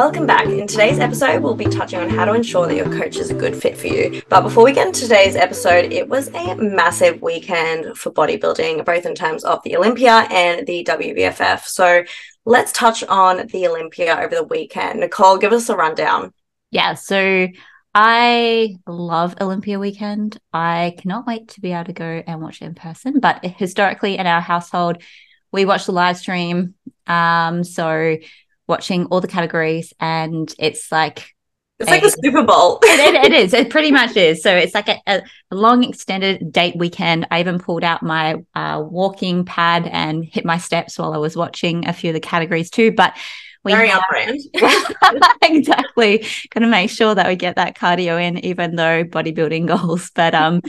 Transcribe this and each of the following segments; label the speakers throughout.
Speaker 1: Welcome back. In today's episode, we'll be touching on how to ensure that your coach is a good fit for you. But before we get into today's episode, it was a massive weekend for bodybuilding, both in terms of the Olympia and the WBFF. So let's touch on the Olympia over the weekend. Nicole, give us a rundown.
Speaker 2: Yeah, so I love Olympia weekend. I cannot wait to be able to go and watch it in person. But historically, in our household, we watch the live stream. Um, so watching all the categories, and it's like
Speaker 1: it's like a, the Super Bowl.
Speaker 2: it, it, it is. It pretty much is. So it's like a, a, long extended date weekend. I even pulled out my uh, walking pad and hit my steps while I was watching a few of the categories too. But
Speaker 1: we very have,
Speaker 2: exactly. Got to make sure that we get that cardio in, even though bodybuilding goals. But um,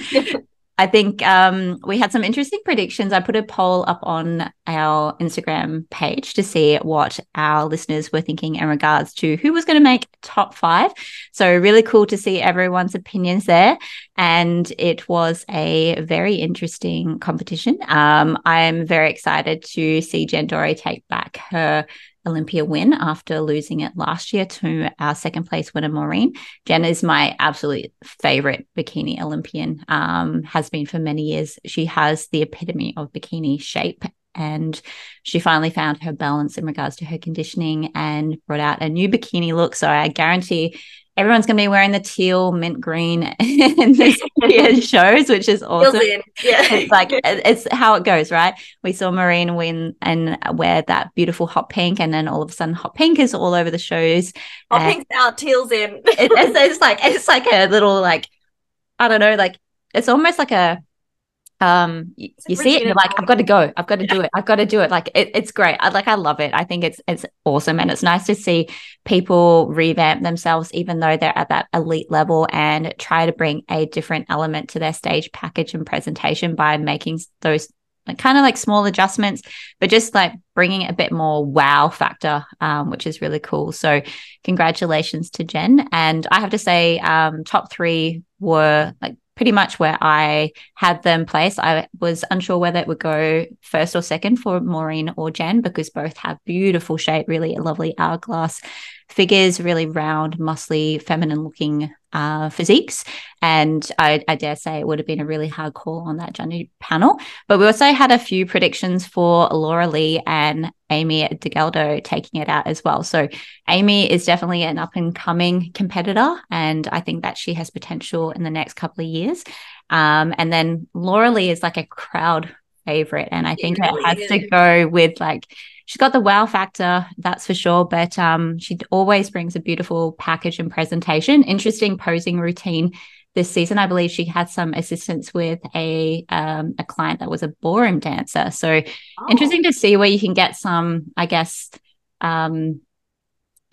Speaker 2: I think um, we had some interesting predictions. I put a poll up on our Instagram page to see what our listeners were thinking in regards to who was going to make top five. So, really cool to see everyone's opinions there. And it was a very interesting competition. Um, I'm very excited to see Jen Dorie take back her Olympia win after losing it last year to our second place winner, Maureen. Jen is my absolute favorite bikini Olympian, um, has been for many years. She has the epitome of bikini shape and she finally found her balance in regards to her conditioning and brought out a new bikini look. So I guarantee everyone's going to be wearing the teal mint green in this year's shows which is awesome. yeah. It's like it's how it goes right? We saw Maureen win and wear that beautiful hot pink and then all of a sudden hot pink is all over the shows.
Speaker 1: Hot pink's out teal's in. it,
Speaker 2: it's, it's like it's like a little like i don't know like it's almost like a um you, you see it you're like i've got to go. I've got to do it. I've got to do it. Like it, it's great. I, like i love it. I think it's it's awesome and it's nice to see people revamp themselves even though they're at that elite level and try to bring a different element to their stage package and presentation by making those like kind of like small adjustments but just like bringing a bit more wow factor um, which is really cool. So congratulations to jen. And i have to say um, top three were like pretty much where I had them placed. I was unsure whether it would go first or second for Maureen or Jen because both have beautiful shape, really lovely hourglass figures, really round, muscly, feminine looking uh, physiques. And I, I, dare say it would have been a really hard call on that judging panel. But we also had a few predictions for Lauralie and Amy DeGaldo taking it out as well. So Amy is definitely an up and coming competitor. And I think that she has potential in the next couple of years. Um, and then Lauralie is like a crowd favorite. And I think it, has to go with like she's got the wow factor, that's for sure. But um, she always brings a beautiful package and presentation. Interesting posing routine this season. I believe she had some assistance with a um, a client that was a ballroom dancer. So oh. interesting to see where you can get some, I guess. Um,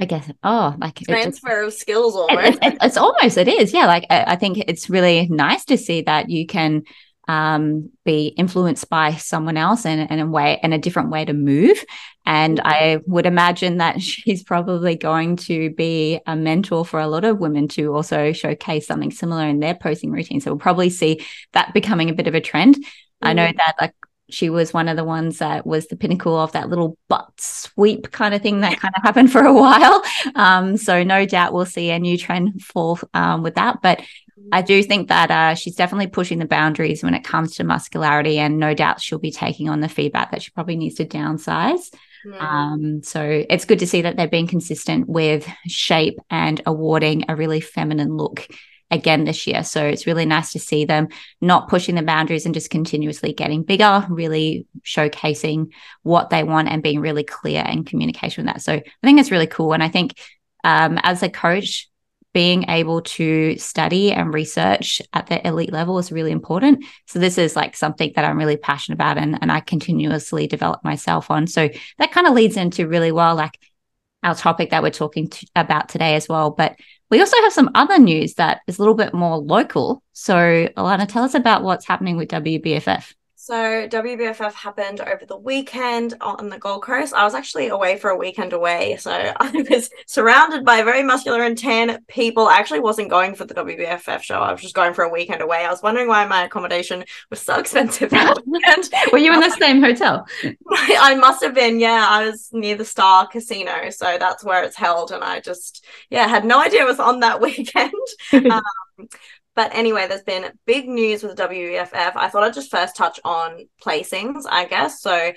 Speaker 2: I guess oh like
Speaker 1: transfer of skills
Speaker 2: almost. It, it, it's almost it is yeah like I, I think it's really nice to see that you can um, be influenced by someone else and, and a way and a different way to move. And I would imagine that she's probably going to be a mentor for a lot of women to also showcase something similar in their posing routine. So we'll probably see that becoming a bit of a trend. Mm-hmm. I know mm-hmm. that like she was one of the ones that was the pinnacle of that little butt sweep kind of thing that kind of happened for a while. Um, so no doubt we'll see a new trend fall um, with that. But I do think that uh, she's definitely pushing the boundaries when it comes to muscularity, and no doubt she'll be taking on the feedback that she probably needs to downsize. Um, so it's good to see that they're being consistent with shape and awarding a really feminine look again this year. So it's really nice to see them not pushing the boundaries and just continuously getting bigger, really showcasing what they want and being really clear in communication with that. So I think it's really cool. And I think um, as a coach, being able to study and research at the elite level is really important. So this is like something that I'm really passionate about and, and I continuously develop myself on. So that kind of leads into really well like our topic that we're talking to, about today as well. But we also have some other news that is a little bit more local. So Alana, tell us about what's happening with WBFF.
Speaker 1: So WBFF happened over the weekend on the Gold Coast. I was actually away for a weekend away, so I was surrounded by very muscular and tan people. I actually wasn't going for the WBFF show. I was just going for a weekend away. I was wondering why my accommodation was so expensive.
Speaker 2: Were you in the same hotel?
Speaker 1: I must have been. Yeah, I was near the Star Casino, so that's where it's held, and I just yeah had no idea it was on that weekend. um, but anyway, there's been big news with WBFF. I thought I'd just first touch on placings, I guess. So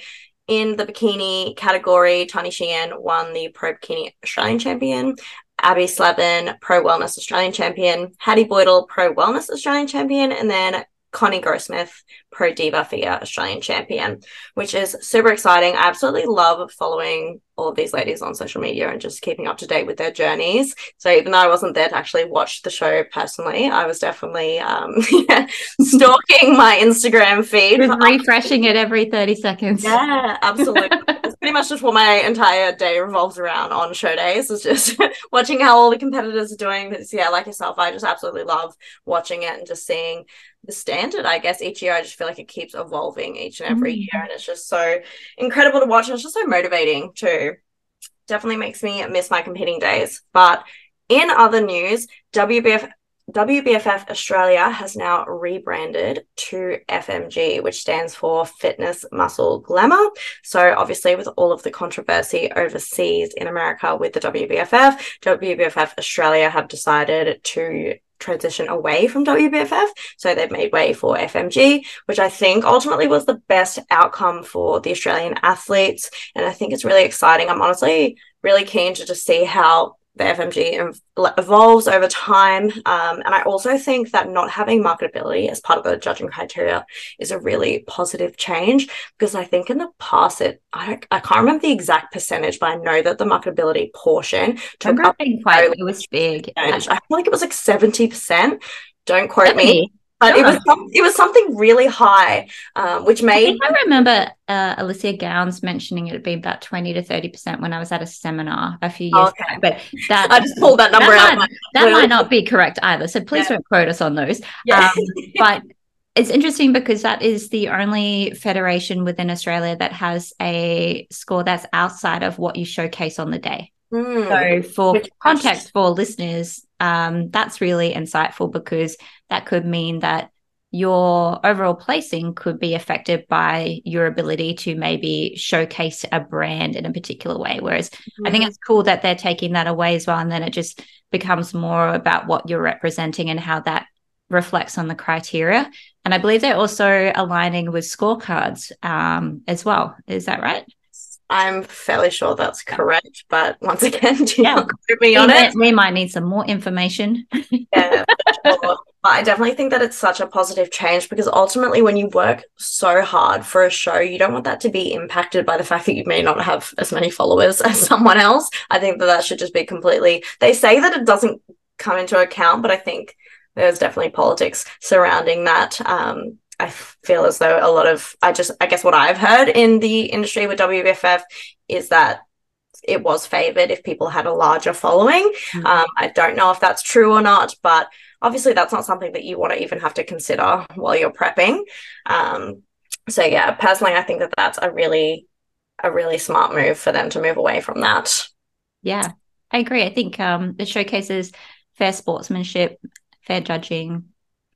Speaker 1: in the bikini category, Tani Sheehan won the Pro Bikini Australian Champion. Abby Slavin, Pro Wellness Australian Champion. Hattie Boydell, Pro Wellness Australian Champion. And then Connie Grossmith, Pro Diva Figure Australian Champion, which is super exciting. I absolutely love following all of these ladies on social media and just keeping up to date with their journeys. So even though I wasn't there to actually watch the show personally, I was definitely um, stalking my Instagram feed,
Speaker 2: refreshing it every thirty seconds.
Speaker 1: Yeah, absolutely. pretty much just what my entire day revolves around on show days. Is just watching how all the competitors are doing. Because yeah, like yourself, I just absolutely love watching it and just seeing the standard, I guess, each year. I just feel like it keeps evolving each and every mm. year. And it's just so incredible to watch. And it's just so motivating too. Definitely makes me miss my competing days. But in other news, WBF WBFF Australia has now rebranded to FMG, which stands for Fitness Muscle Glamour. So, obviously, with all of the controversy overseas in America with the WBFF, WBFF Australia have decided to transition away from WBFF. So they've made way for FMG, which I think ultimately was the best outcome for the Australian athletes. And I think it's really exciting. I'm honestly really keen to just see how the FMG evolves over time. Um, and I also think that not having marketability as part of the judging criteria is a really positive change because I think in the past it I, I can't remember the exact percentage, but I know that the marketability portion
Speaker 2: took up quite it was big.
Speaker 1: I feel like it was like 70%. Don't quote 70. me but it was some, it was something really high, um, which made.
Speaker 2: I, I remember uh, Alicia Gowns mentioning it had been about twenty to thirty percent when I was at a seminar a few years okay. But that
Speaker 1: I just pulled that number
Speaker 2: that
Speaker 1: out. Might,
Speaker 2: that might not be correct either. So please yeah. don't quote us on those. Yeah. Um, but it's interesting because that is the only federation within Australia that has a score that's outside of what you showcase on the day. Mm. So, for Which context for listeners, um, that's really insightful because that could mean that your overall placing could be affected by your ability to maybe showcase a brand in a particular way. Whereas mm-hmm. I think mm-hmm. it's cool that they're taking that away as well. And then it just becomes more about what you're representing and how that reflects on the criteria. And I believe they're also aligning with scorecards um, as well. Is that right?
Speaker 1: I'm fairly sure that's correct, but once again, do yeah. not quote me on it.
Speaker 2: We might need some more information.
Speaker 1: yeah, sure. but I definitely think that it's such a positive change because ultimately, when you work so hard for a show, you don't want that to be impacted by the fact that you may not have as many followers as someone else. I think that that should just be completely. They say that it doesn't come into account, but I think there's definitely politics surrounding that. Um, I feel as though a lot of I just I guess what I've heard in the industry with WBFF is that it was favored if people had a larger following. Mm-hmm. Um, I don't know if that's true or not, but obviously that's not something that you want to even have to consider while you're prepping. Um, so yeah, personally, I think that that's a really a really smart move for them to move away from that.
Speaker 2: Yeah, I agree. I think um, it showcases fair sportsmanship, fair judging,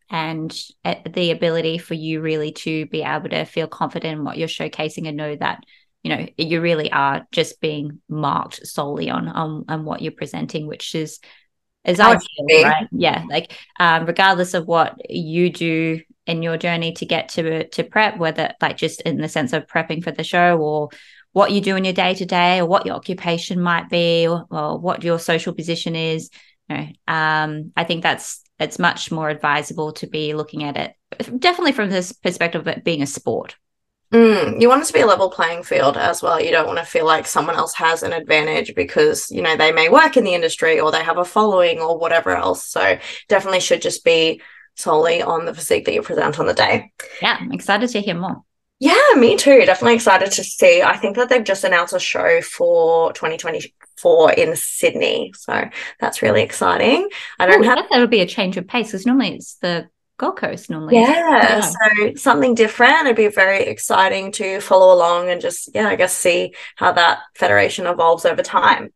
Speaker 2: and uh, the ability for you really to be able to feel confident in what you're showcasing and know that you know you really are just being marked solely on on, on what you're presenting which is is ideal right? Yeah like um, regardless of what you do in your journey to get to to prep whether like just in the sense of prepping for the show or what you do in your day to day or what your occupation might be or, or what your social position is you know, um, I think that's it's much more advisable to be looking at it definitely from this perspective of it being a sport.
Speaker 1: Mm, you want it to be a level playing field as well. You don't want to feel like someone else has an advantage because, you know, they may work in the industry or they have a following or whatever else. So definitely should just be solely on the physique that you present on the day.
Speaker 2: Yeah, I'm excited to hear more.
Speaker 1: Yeah, me too. Definitely excited to see. I think that they've just announced a show for 2024 in Sydney. So that's really exciting. I don't Ooh, have
Speaker 2: that'll be a change of pace because normally it's the Gold Coast normally.
Speaker 1: Yeah, yeah, so something different. It'd be very exciting to follow along and just, yeah, I guess see how that federation evolves over time.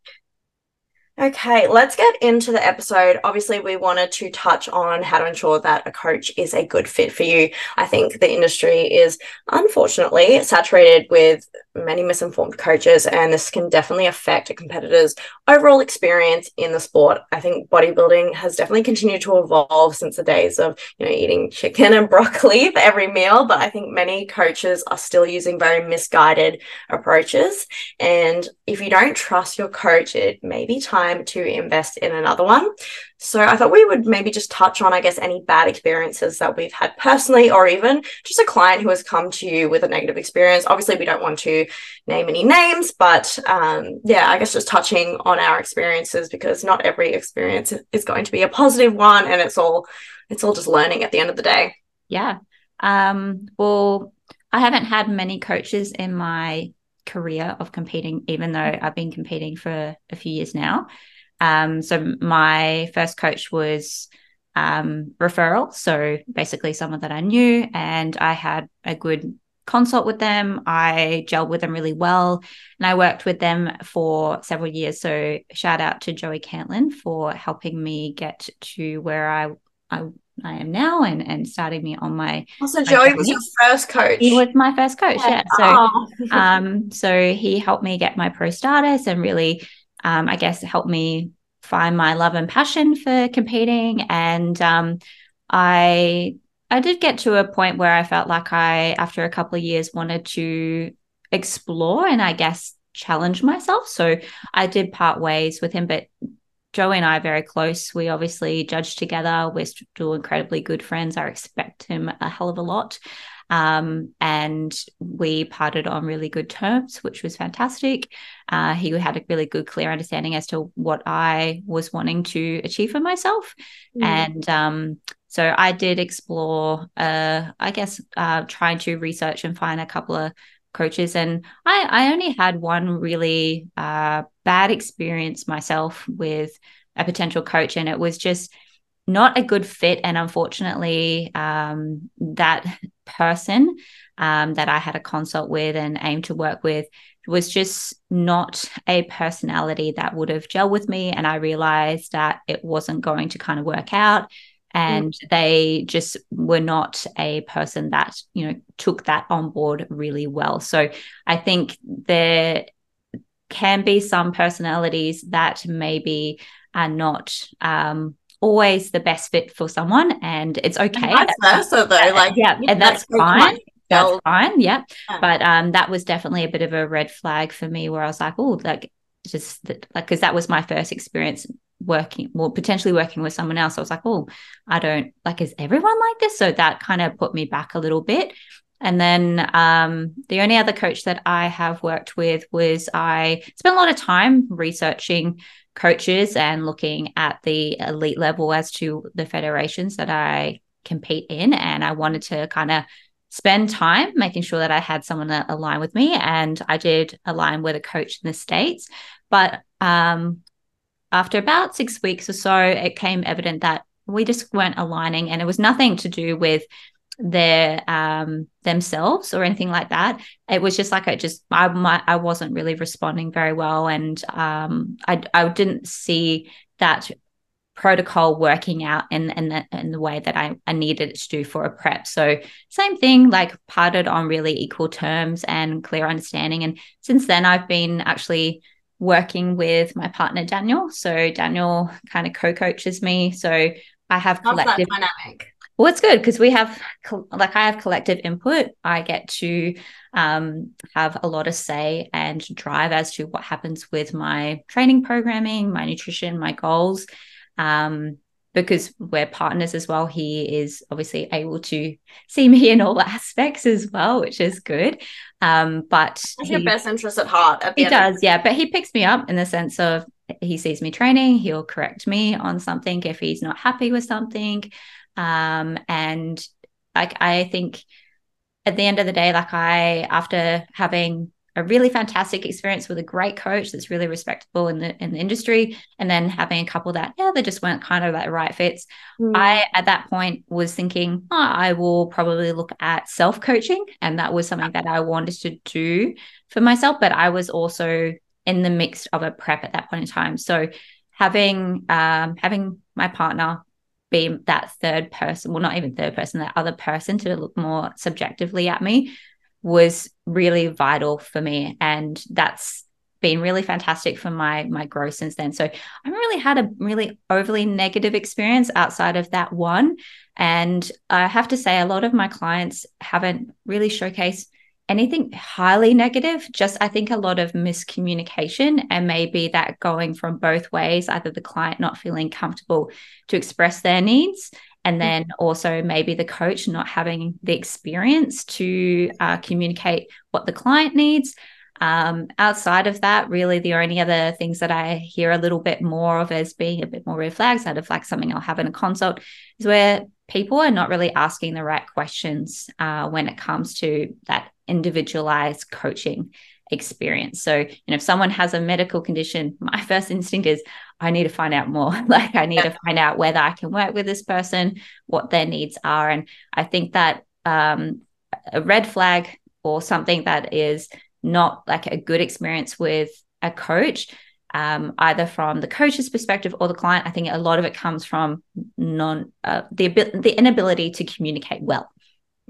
Speaker 1: Okay, let's get into the episode. Obviously, we wanted to touch on how to ensure that a coach is a good fit for you. I think the industry is unfortunately saturated with many misinformed coaches, and this can definitely affect a competitor's overall experience in the sport. I think bodybuilding has definitely continued to evolve since the days of you know eating chicken and broccoli for every meal, but I think many coaches are still using very misguided approaches. And if you don't trust your coach, it may be time to invest in another one. So I thought we would maybe just touch on, I guess, any bad experiences that we've had personally, or even just a client who has come to you with a negative experience. Obviously, we don't want to name any names, but um, yeah, I guess just touching on our experiences because not every experience is going to be a positive one, and it's all it's all just learning at the end of the day.
Speaker 2: Yeah. Um, well, I haven't had many coaches in my career of competing, even though I've been competing for a few years now. Um, so my first coach was um, referral, so basically someone that I knew, and I had a good consult with them. I gelled with them really well, and I worked with them for several years. So shout out to Joey Cantlin for helping me get to where I I I am now and and starting me on my.
Speaker 1: Also, Joey was your first coach.
Speaker 2: He was my first coach. Yeah. yeah. So, um, so he helped me get my pro status and really, um, I guess, helped me find my love and passion for competing. And um, I I did get to a point where I felt like I, after a couple of years, wanted to explore and I guess challenge myself. So I did part ways with him, but Joey and I are very close. We obviously judge together. We're still incredibly good friends. I respect him a hell of a lot. Um, and we parted on really good terms, which was fantastic. Uh, he had a really good, clear understanding as to what I was wanting to achieve for myself. Mm. And um, so I did explore, uh, I guess, uh, trying to research and find a couple of coaches. And I, I only had one really uh, bad experience myself with a potential coach, and it was just not a good fit. And unfortunately, um, that person um, that I had a consult with and aimed to work with was just not a personality that would have gelled with me. And I realized that it wasn't going to kind of work out and mm. they just were not a person that you know took that on board really well so i think there can be some personalities that maybe are not um, always the best fit for someone and it's okay.
Speaker 1: and vice versa though like
Speaker 2: yeah and that's fine that's fine yeah. yeah. But um that was definitely a bit of a red flag for me where i was like oh like just that, like because that was my first experience working well potentially working with someone else. I was like oh i don't like is everyone like this? So that kind of put me back a little bit and then um, the only other coach that i have worked with was i spent a lot of time researching coaches and looking at the elite level as to the federations that i compete in. And i wanted to kind of spend time making sure that i had someone that aligned with me. And i did align with a coach in the states. But um, after about six weeks or so, it came evident that we just weren't aligning, and it was nothing to do with their um themselves or anything like that it was just like i just i my, i wasn't really responding very well and um i i didn't see that protocol working out in in the, in the way that I, I needed it to do for a prep so same thing like parted on really equal terms and clear understanding and since then i've been actually working with my partner Daniel. So Daniel kind of co-coaches me. So I have collective dynamic. Well, it's good because we have like I have collective input. I get to um, have a lot of say and drive as to what happens with my training programming, my nutrition, my goals. Um, because we're partners as well, he is obviously able to see me in all aspects as well, which is good. Um, but
Speaker 1: he, your best interest at heart. At
Speaker 2: he does, yeah. But he picks me up in the sense of he sees me training, he'll correct me on something if he's not happy with something. Um, and like I think at the end of the day, like I after having a really fantastic experience with a great coach that's really respectable in the in the industry, and then having a couple that yeah they just weren't kind of like the right fits. Mm. I at that point was thinking oh, I will probably look at self coaching, and that was something that I wanted to do for myself. But I was also in the mix of a prep at that point in time, so having um, having my partner be that third person, well, not even third person, that other person to look more subjectively at me was really vital for me. And that's been really fantastic for my my growth since then. So I haven't really had a really overly negative experience outside of that one. And I have to say, a lot of my clients haven't really showcased anything highly negative, just I think a lot of miscommunication and maybe that going from both ways, either the client not feeling comfortable to express their needs. And then also maybe the coach not having the experience to uh, communicate what the client needs. Um, outside of that, really the only other things that I hear a little bit more of as being a bit more red flags out of like something I'll have in a consult is where people are not really asking the right questions uh, when it comes to that individualized coaching experience. So, you know, if someone has a medical condition, my first instinct is I need to find out more. like I need to find out whether I can work with this person, what their needs are. And I think that um, a red flag or something that is not like a good experience with a coach, um, either from the coach's perspective or the client, I think a lot of it comes from non uh, the the inability to communicate well.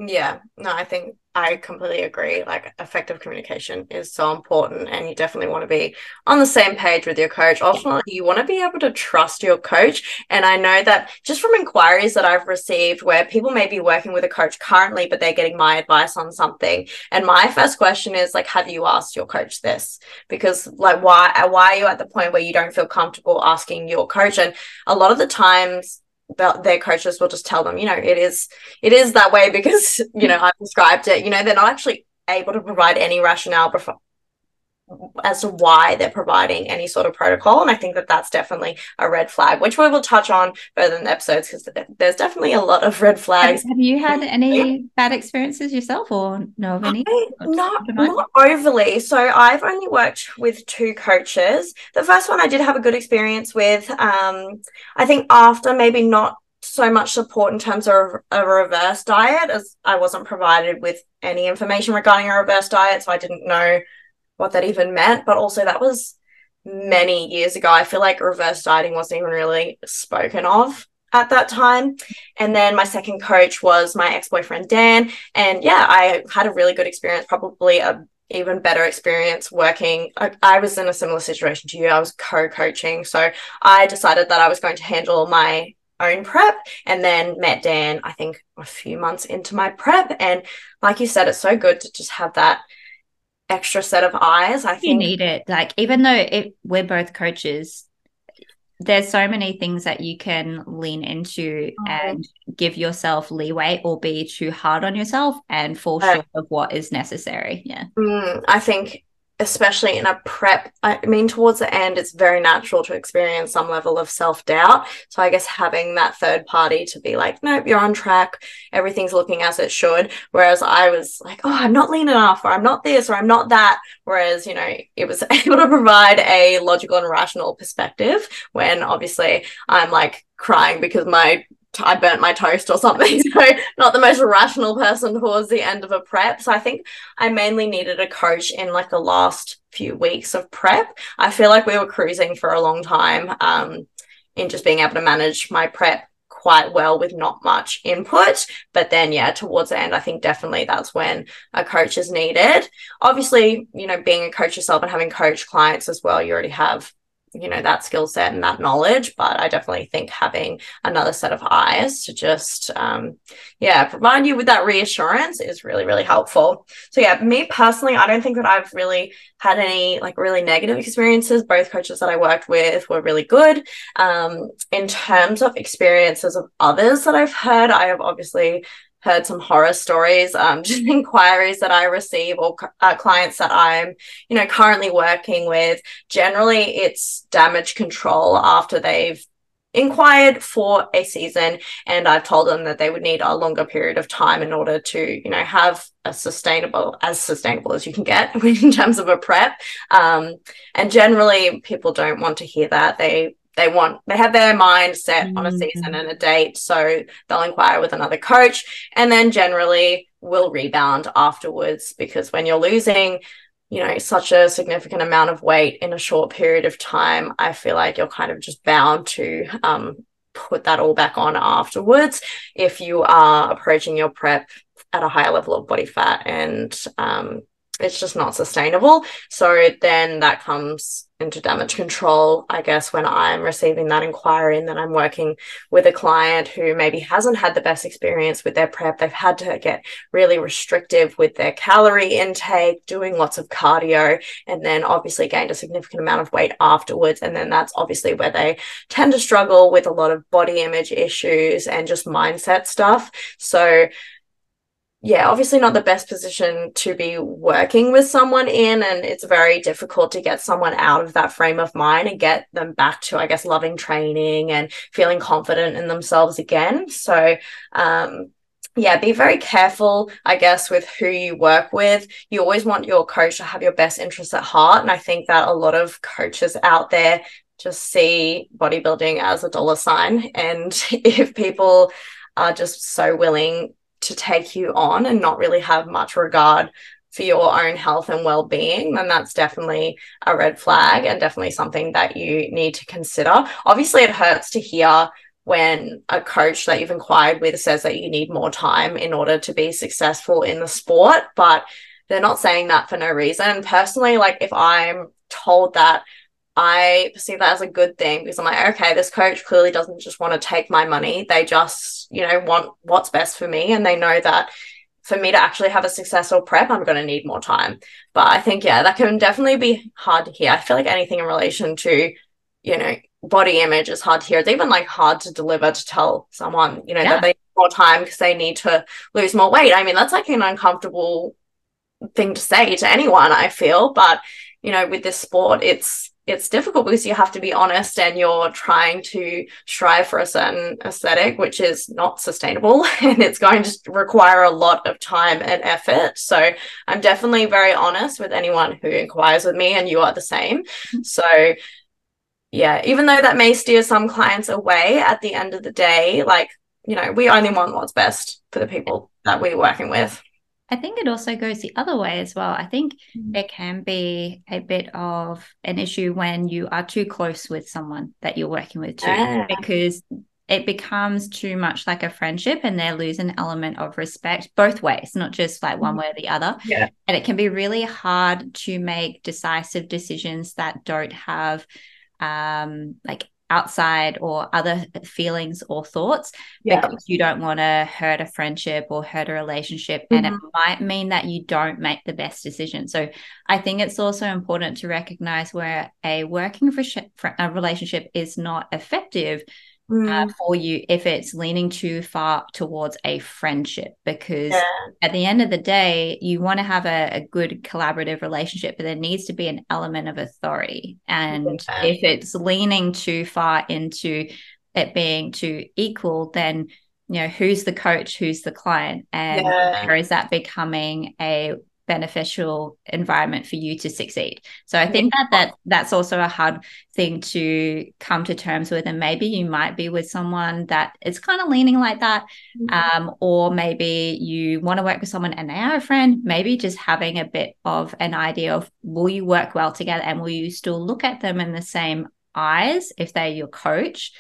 Speaker 1: Yeah, no, I think I completely agree. Like effective communication is so important, and you definitely want to be on the same page with your coach. Ultimately, you want to be able to trust your coach. And I know that just from inquiries that I've received where people may be working with a coach currently, but they're getting my advice on something. And my first question is like, have you asked your coach this? Because like why why are you at the point where you don't feel comfortable asking your coach? And a lot of the times their coaches will just tell them, you know, it is it is that way because you know hmm. I prescribed it. You know, they're not actually able to provide any rationale before, as to why they're providing any sort of protocol. And I think that that's definitely a red flag, which we will touch on further in the episodes because there's definitely a lot of red flags.
Speaker 2: Have, you had any bad experiences yourself or know of any?
Speaker 1: I, not, not overly. So I've only worked with two coaches. The first one I did have a good experience with. Um, I think after maybe not so much support in terms of a reverse diet as I wasn't provided with any information regarding a reverse diet. So I didn't know what that even meant. But also, that was many years ago. I feel like reverse dieting wasn't even really spoken of at that time. And then my second coach was my ex boyfriend, Dan. And yeah, I had a really good experience, probably a even better experience working. I, I, was in a similar situation to you. I was co coaching. So I decided that I was going to handle my own prep and then met Dan, I think a few months into my prep. And like you said, it's so good to just have that extra set of eyes. I think
Speaker 2: you need it. Like even though it, we're both coaches, there's so many things that you can lean into oh. and give yourself leeway or be too hard on yourself and fall short of what is necessary. Yeah.
Speaker 1: Mm, I think especially in a prep i mean towards the end it's very natural to experience some level of self-doubt. So i guess having that third party to be like nope you're on track. Everything's looking as it should. Whereas i was like oh i'm not lean enough or i'm not this or i'm not that. Whereas you know it was able to provide a logical and rational perspective when obviously i'm like crying because my I burnt my toast or something. So not the most rational person towards the end of a prep. So I think I mainly needed a coach in like the last few weeks of prep. I feel like we were cruising for a long time um, in just being able to manage my prep quite well with not much input. But then, yeah, towards the end, I think definitely that's when a coach is needed. Obviously, you know, being a coach yourself and having coach clients as well, you already have you know that skill set and that knowledge but i definitely think having another set of eyes to just um yeah provide you with that reassurance is really really helpful. So yeah me personally i don't think that i've really had any like really negative experiences. Both coaches that i worked with were really good. Um in terms of experiences of others that i've heard i have obviously heard some horror stories, um, just inquiries that I receive or uh, clients that I'm, you know, currently working with. Generally, it's damage control after they've inquired for a season and I've told them that they would need a longer period of time in order to, you know, have a sustainable, as sustainable as you can get in terms of a prep. Um, and generally people don't want to hear that. They they want they have their mind set mm-hmm. on a season mm-hmm. and a date so they'll inquire with another coach and then generally will rebound afterwards because when you're losing you know such a significant amount of weight in a short period of time i feel like you're kind of just bound to um, put that all back on afterwards if you are approaching your prep at a higher level of body fat and um, it's just not sustainable. So then that comes into damage control, I guess, when I'm receiving that inquiry and then I'm working with a client who maybe hasn't had the best experience with their prep. They've had to get really restrictive with their calorie intake, doing lots of cardio, and then obviously gained a significant amount of weight afterwards. And then that's obviously where they tend to struggle with a lot of body image issues and just mindset stuff. So yeah, obviously not the best position to be working with someone in. And it's very difficult to get someone out of that frame of mind and get them back to, I guess, loving training and feeling confident in themselves again. So, um, yeah, be very careful, I guess, with who you work with. You always want your coach to have your best interests at heart. And I think that a lot of coaches out there just see bodybuilding as a dollar sign. And if people are just so willing to take you on and not really have much regard for your own health and well-being then that's definitely a red flag and definitely something that you need to consider. Obviously it hurts to hear when a coach that you've inquired with says that you need more time in order to be successful in the sport but they're not saying that for no reason. Personally like if i'm told that I perceive that as a good thing because I'm like, okay, this coach clearly doesn't just want to take my money. They just, you know, want what's best for me. And they know that for me to actually have a successful prep, I'm going to need more time. But I think, yeah, that can definitely be hard to hear. I feel like anything in relation to, you know, body image is hard to hear. It's even like hard to deliver to tell someone, you know, yeah. that they need more time because they need to lose more weight. I mean, that's like an uncomfortable thing to say to anyone, I feel. But, you know, with this sport, it's, it's difficult because you have to be honest and you're trying to strive for a certain aesthetic which is not sustainable and it's going to require a lot of time and effort. So i'm definitely very honest with anyone who inquires with me and you are the same. Mm-hmm. so yeah even though that may steer some clients away at the end of the day like you know we only want what's best for the people that we're working with
Speaker 2: I think it also goes the other way as well. I think mm-hmm. it can be a bit of an issue when you are too close with someone that you're working with too, yeah. because it becomes too much like a friendship and they lose an element of respect both ways, not just like one mm-hmm. way or the other.
Speaker 1: Yeah.
Speaker 2: And it can be really hard to make decisive decisions that don't have um like outside or other feelings or thoughts yeah. because you don't want to hurt a friendship or hurt a relationship mm-hmm. and it mm-hmm. might mean that you don't make the best decision so i think it's also important to recognize where a working for a relationship is not effective mm. uh, for you if it's leaning too far towards a friendship because yeah. at the end of the day you want to have a, a, good collaborative relationship but there needs to be an element of authority and yeah. if it's leaning too far into it being too equal then you know who's the coach who's the client and yeah. where is that becoming a beneficial environment for you to succeed. So I think that that that's also a hard thing to come to terms with and maybe you might be with someone that is kind of leaning like that mm-hmm. um, or maybe you want to work with someone and they are a friend, maybe just having a bit of an idea of will you work well together and will you still look at them in the same eyes if they're your coach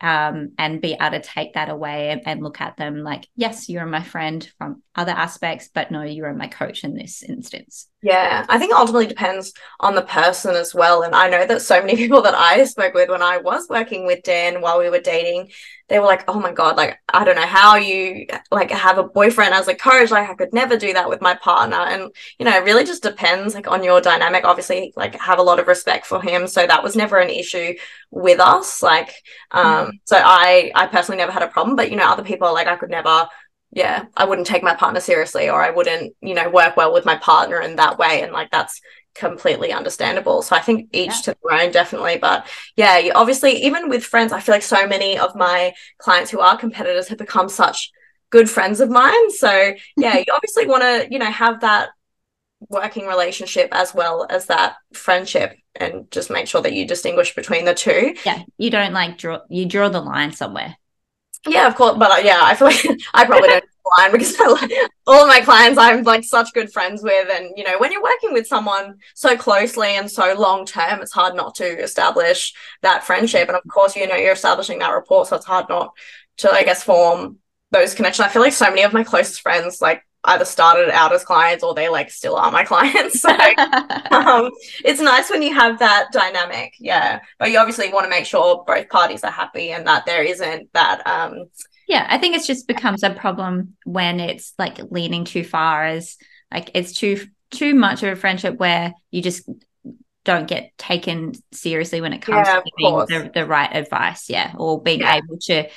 Speaker 2: um, and be able to take that away and, and, look at them like, yes, you're my friend from other aspects, but no, you're my coach in this instance.
Speaker 1: Yeah, I think ultimately depends on the person as well. And I know that so many people that I spoke with when I was working with Dan while we were dating, they were like, oh my God, like, I don't know how you like have a boyfriend as a coach. Like, I could never do that with my partner. And, you know, it really just depends like on your dynamic. Obviously, like, have a lot of respect for him. So that was never an issue with us. Like, um, mm-hmm. so I, I personally never had a problem, but, you know, other people like, I could never yeah, I wouldn't take my partner seriously or I wouldn't, you know, work well with my partner in that way. And like that's completely understandable. So I think each yeah. to their own, definitely. But yeah, obviously, even with friends, I feel like so many of my clients who are competitors have become such good friends of mine. So yeah, you obviously want to, you know, have that working relationship as well as that friendship and just make sure that you distinguish between the two.
Speaker 2: Yeah, you don't like draw you draw the line somewhere.
Speaker 1: Yeah, of course, but uh, yeah, I feel like I probably don't line because all of my clients I'm like such good friends with, and you know, when you're working with someone so closely and so long term, it's hard not to establish that friendship. And of course, you know, you're establishing that rapport, so it's hard not to, I guess, form those connections. I feel like so many of my closest friends, like either started out as clients or they like still are my clients. So um, it's nice when you have that dynamic. Yeah. But you obviously want to make sure both parties are happy and that there isn't that. Um,
Speaker 2: yeah. I think it just becomes a problem when it's like leaning too far as like it's too, too much of a friendship where you just don't get taken seriously when it comes yeah, to giving the, the right advice. Yeah. Or being yeah. able to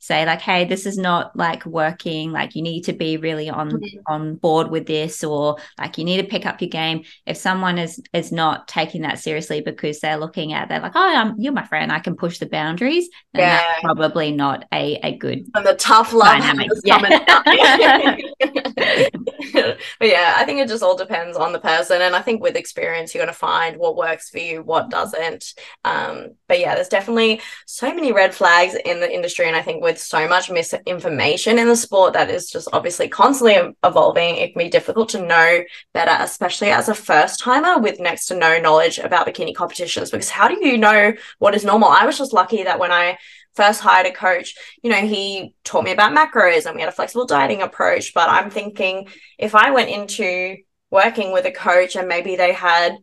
Speaker 2: say like hey this is not like working like you need to be really on mm-hmm. on board with this or like you need to pick up your game if someone is is not taking that seriously because they're looking at they're like oh I'm, you're my friend i can push the boundaries then yeah. that's probably not a a good
Speaker 1: and the tough love yeah. but yeah i think it just all depends on the person and i think with experience you're going to find what works for you what doesn't um but yeah there's definitely so many red flags in the industry and i think with so much misinformation in the sport that is just obviously constantly evolving, it can be difficult to know better, especially as a first timer with next to no knowledge about bikini competitions. Because how do you know what is normal? I was just lucky that when I first hired a coach, you know, he taught me about macros and we had a flexible dieting approach. But I'm thinking if I went into working with a coach and maybe they had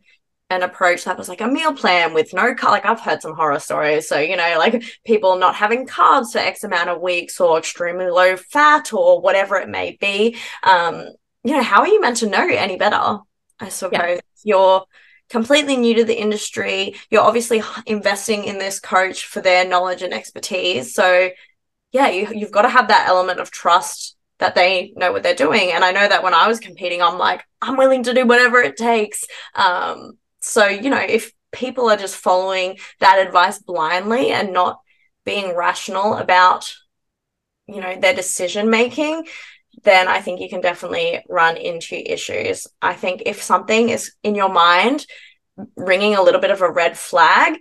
Speaker 1: an approach that was like a meal plan with no car. Like I've heard some horror stories. So, you know, like people not having carbs for X amount of weeks or extremely low fat or whatever it may be. Um, you know, how are you meant to know any better? I suppose yeah. you're completely new to the industry. You're obviously investing in this coach for their knowledge and expertise. So, yeah, you, you've got to have that element of trust that they know what they're doing. And I know that when I was competing, I'm like, I'm willing to do whatever it takes. Um, so, you know, if people are just following that advice blindly and not being rational about, you know, their decision making, then I think you can definitely run into issues. I think if something is in your mind ringing a little bit of a red flag,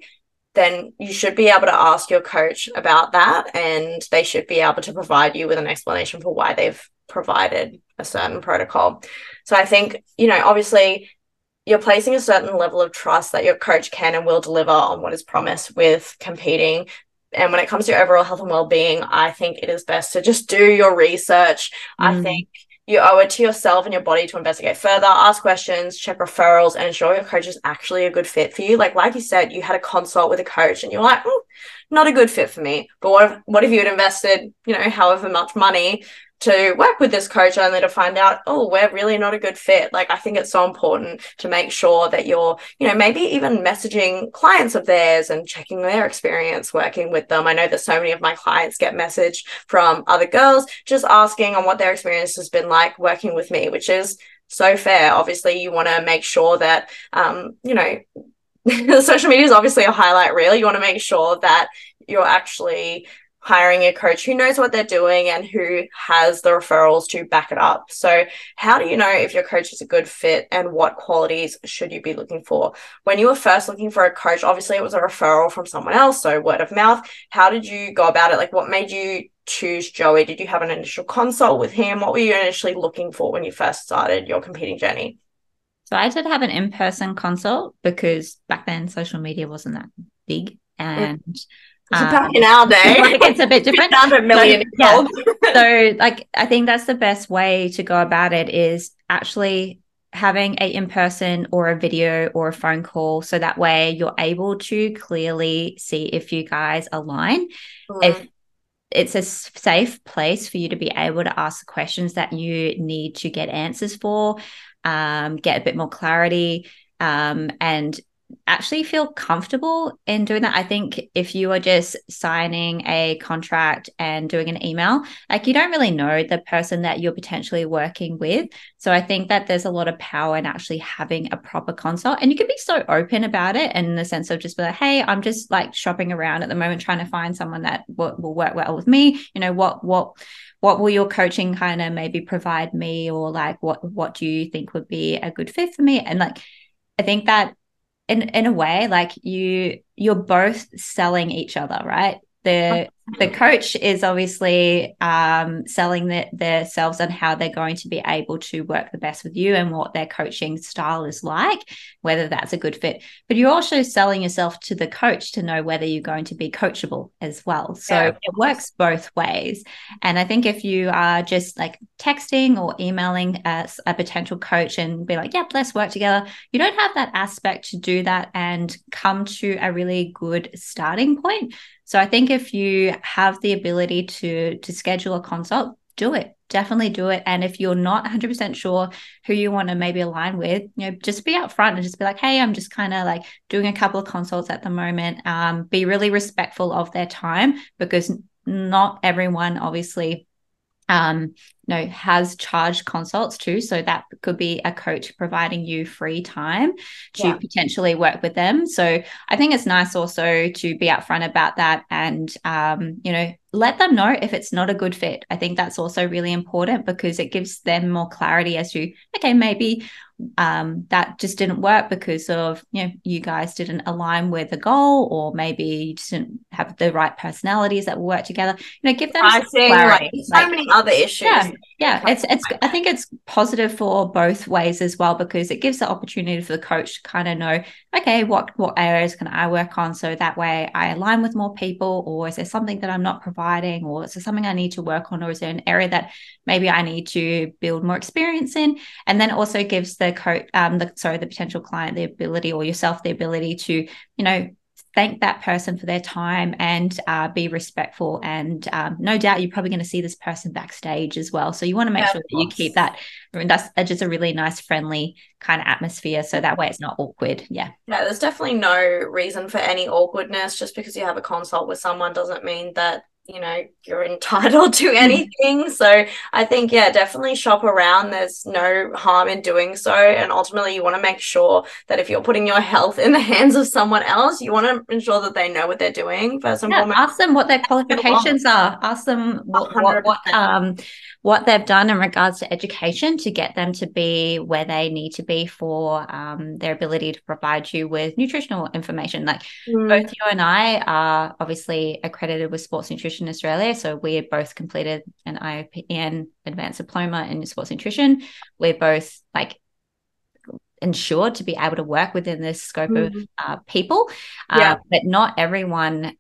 Speaker 1: then you should be able to ask your coach about that and they should be able to provide you with an explanation for why they've provided a certain protocol. So I think, you know, obviously you're placing a certain level of trust that your coach can and will deliver on what is promised with competing. And when it comes to your overall health and well-being, I think it is best to just do your research. Mm. I think you owe it to yourself and your body to investigate further, ask questions, check referrals, and ensure your coach is actually a good fit for you. Like, like you said, you had a consult with a coach and you're like, mm, not a good fit for me. But what if what if you had invested, you know, however much money to work with this coach only to find out, oh, we're really not a good fit. Like, I think it's so important to make sure that you're, you know, maybe even messaging clients of theirs and checking their experience working with them. I know that so many of my clients get message from other girls just asking on what their experience has been like working with me, which is so fair. Obviously, you want to make sure that, um, you know, social media is obviously a highlight reel. You want to make sure that you're actually hiring a coach who knows what they're doing and who has the referrals to back it up. So, how do you know if your coach is a good fit and what qualities should you be looking for? When you were first looking for a coach, obviously it was a referral from someone else, so word of mouth. How did you go about it? Like, what made you choose Joey? Did you have an initial consult with him? What were you initially looking for when you first started your competing journey?
Speaker 2: So, I did have an in person consult because back then social media wasn't that big. And mm
Speaker 1: um, back in our day.
Speaker 2: Like it's a bit different.
Speaker 1: a million so, yeah.
Speaker 2: so like I think that's the best way to go about it is actually having a in-person or a video or a phone call so that way you're able to clearly see if you guys align mm. if it's a safe place for you to be able to ask the questions that you need to get answers for um, get a bit more clarity um, and actually feel comfortable in doing that. I think if you are just signing a contract and doing an email, like you don't really know the person that you're potentially working with. So I think that there's a lot of power in actually having a proper consult. And you can be so open about it in the sense of just be like, hey, I'm just like shopping around at the moment trying to find someone that will, will work well with me. You know, what what what will your coaching kind of maybe provide me or like what what do you think would be a good fit for me? And like I think that in in a way like you you're both selling each other right? The the coach is obviously um, selling the, themselves on how they're going to be able to work the best with you and what their coaching style is like, whether that's a good fit. But you're also selling yourself to the coach to know whether you're going to be coachable as well. So yeah. it works both ways. And I think if you are just like texting or emailing as a potential coach and be like, yeah, let's work together, you don't have that aspect to do that and come to a really good starting point. So I think if you have the ability to to schedule a consult, do it. Definitely do it. And if you're not 100% sure who you want to maybe align with, you know, just be upfront and just be like, hey, I'm just kind of like doing a couple of consults at the moment. Um, be really respectful of their time because not everyone obviously um, you know, has charged consults too. So that could be a coach providing you free time to yeah. potentially work with them. So I think it's nice also to be upfront about that and, um, you know, let them know if it's not a good fit. I think that's also really important because it gives them more clarity as to, okay, maybe um, that just didn't work because of you know you guys didn't align with the goal or maybe you just didn't have the right personalities that will work together you know give them I see,
Speaker 1: like, so like, many other issues
Speaker 2: yeah, yeah it's it's i think it's positive for both ways as well because it gives the opportunity for the coach to kind of know okay what what areas can i work on so that way i align with more people or is there something that i'm not providing or is there something i need to work on or is there an area that maybe i need to build more experience in? And then also gives the coach um the sorry the potential client the ability or yourself the ability to you know thank that person for their time and uh, be respectful. And um, no doubt you're probably going to see this person backstage as well. So you want to make yeah, sure that you keep that. I mean, that's just a really nice, friendly kind of atmosphere. So that way it's not awkward. Yeah.
Speaker 1: Yeah. There's definitely no reason for any awkwardness. Just because you have a consult with someone doesn't mean that you know you're entitled to mm. anything so i think yeah definitely shop around. There's no harm in doing so. And ultimately you want to make sure that if you're putting your health in the hands of someone else you want to ensure that they know what they're doing first and
Speaker 2: yeah,
Speaker 1: foremost.
Speaker 2: ask them what their qualifications are. Ask them what, what, what um what they've done in regards to education to get them to be where they need to be for um, their ability to provide you with nutritional information. Like mm. both you and I are obviously accredited with Sports Nutrition Australia. So we both completed an IOPN advanced diploma in sports nutrition. We're both like ensured to be able to work within this scope mm-hmm. of uh, people, yeah. uh, but not everyone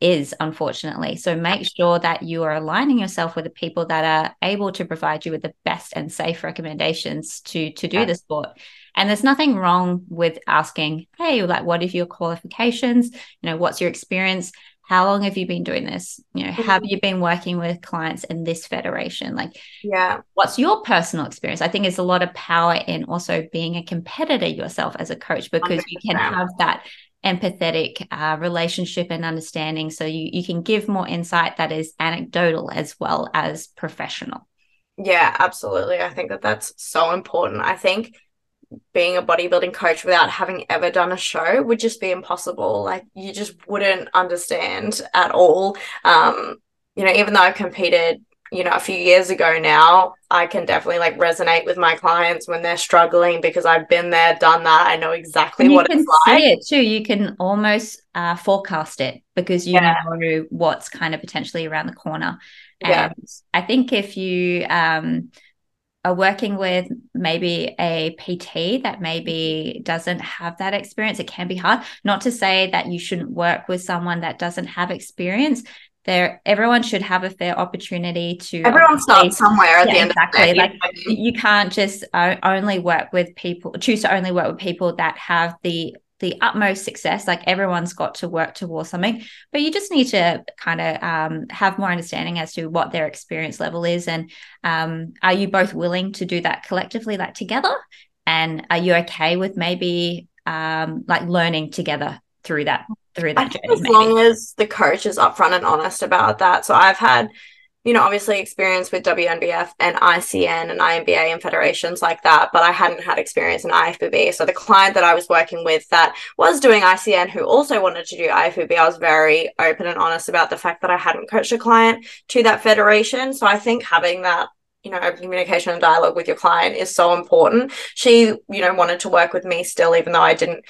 Speaker 2: is, unfortunately. So make sure that you are aligning yourself with the people that are able to provide you with the best and safe recommendations to to do yeah. the sport. And there's nothing wrong with asking, hey, like, what are your qualifications? You know, what's your experience? How long have you been doing this? You know have mm-hmm. you been working with clients in this federation? Like
Speaker 1: yeah.
Speaker 2: what's your personal experience? I think there's a lot of power in also being a competitor yourself as a coach because 100%. you can have that empathetic uh, relationship and understanding. So you, you can give more insight that is anecdotal as well as professional.
Speaker 1: Yeah absolutely. I think that that's so important. I think being a bodybuilding coach without having ever done a show would just be impossible. Like you just wouldn't understand at all. Um, you know, even though I've competed, you know, a few years ago now, I can definitely like resonate with my clients when they're struggling because I've been there, done that. I know exactly what it's like.
Speaker 2: See it too. You can almost uh, forecast it because you yeah. know what's kind of potentially around the corner. And yeah. I think if you um are working with maybe a PT that maybe doesn't have that experience, it can be hard. Not to say that you shouldn't work with someone that doesn't have experience. There, everyone should have a fair opportunity to.
Speaker 1: Everyone starts somewhere at yeah, the end
Speaker 2: exactly. Like you can't just uh, only work with people. Choose to only work with people that have the the utmost success like everyone's got to work towards something but you just need to kind of um, have more understanding as to what their experience level is and um, are you both willing to do that collectively like together and are you okay with maybe um, like learning together through that through that journey.
Speaker 1: As maybe. long as the coach is upfront and honest about that. So I've had you know, obviously experience with WNBF and ICN and INBA and federations like that, but I hadn't had experience in IFBB. So the client that I was working with that was doing ICN who also wanted to do IFBB, I was very open and honest about the fact that I hadn't coached a client to that federation. So I think having that you know open communication and dialogue with your client is so important she you know wanted to work with me still even though i didn't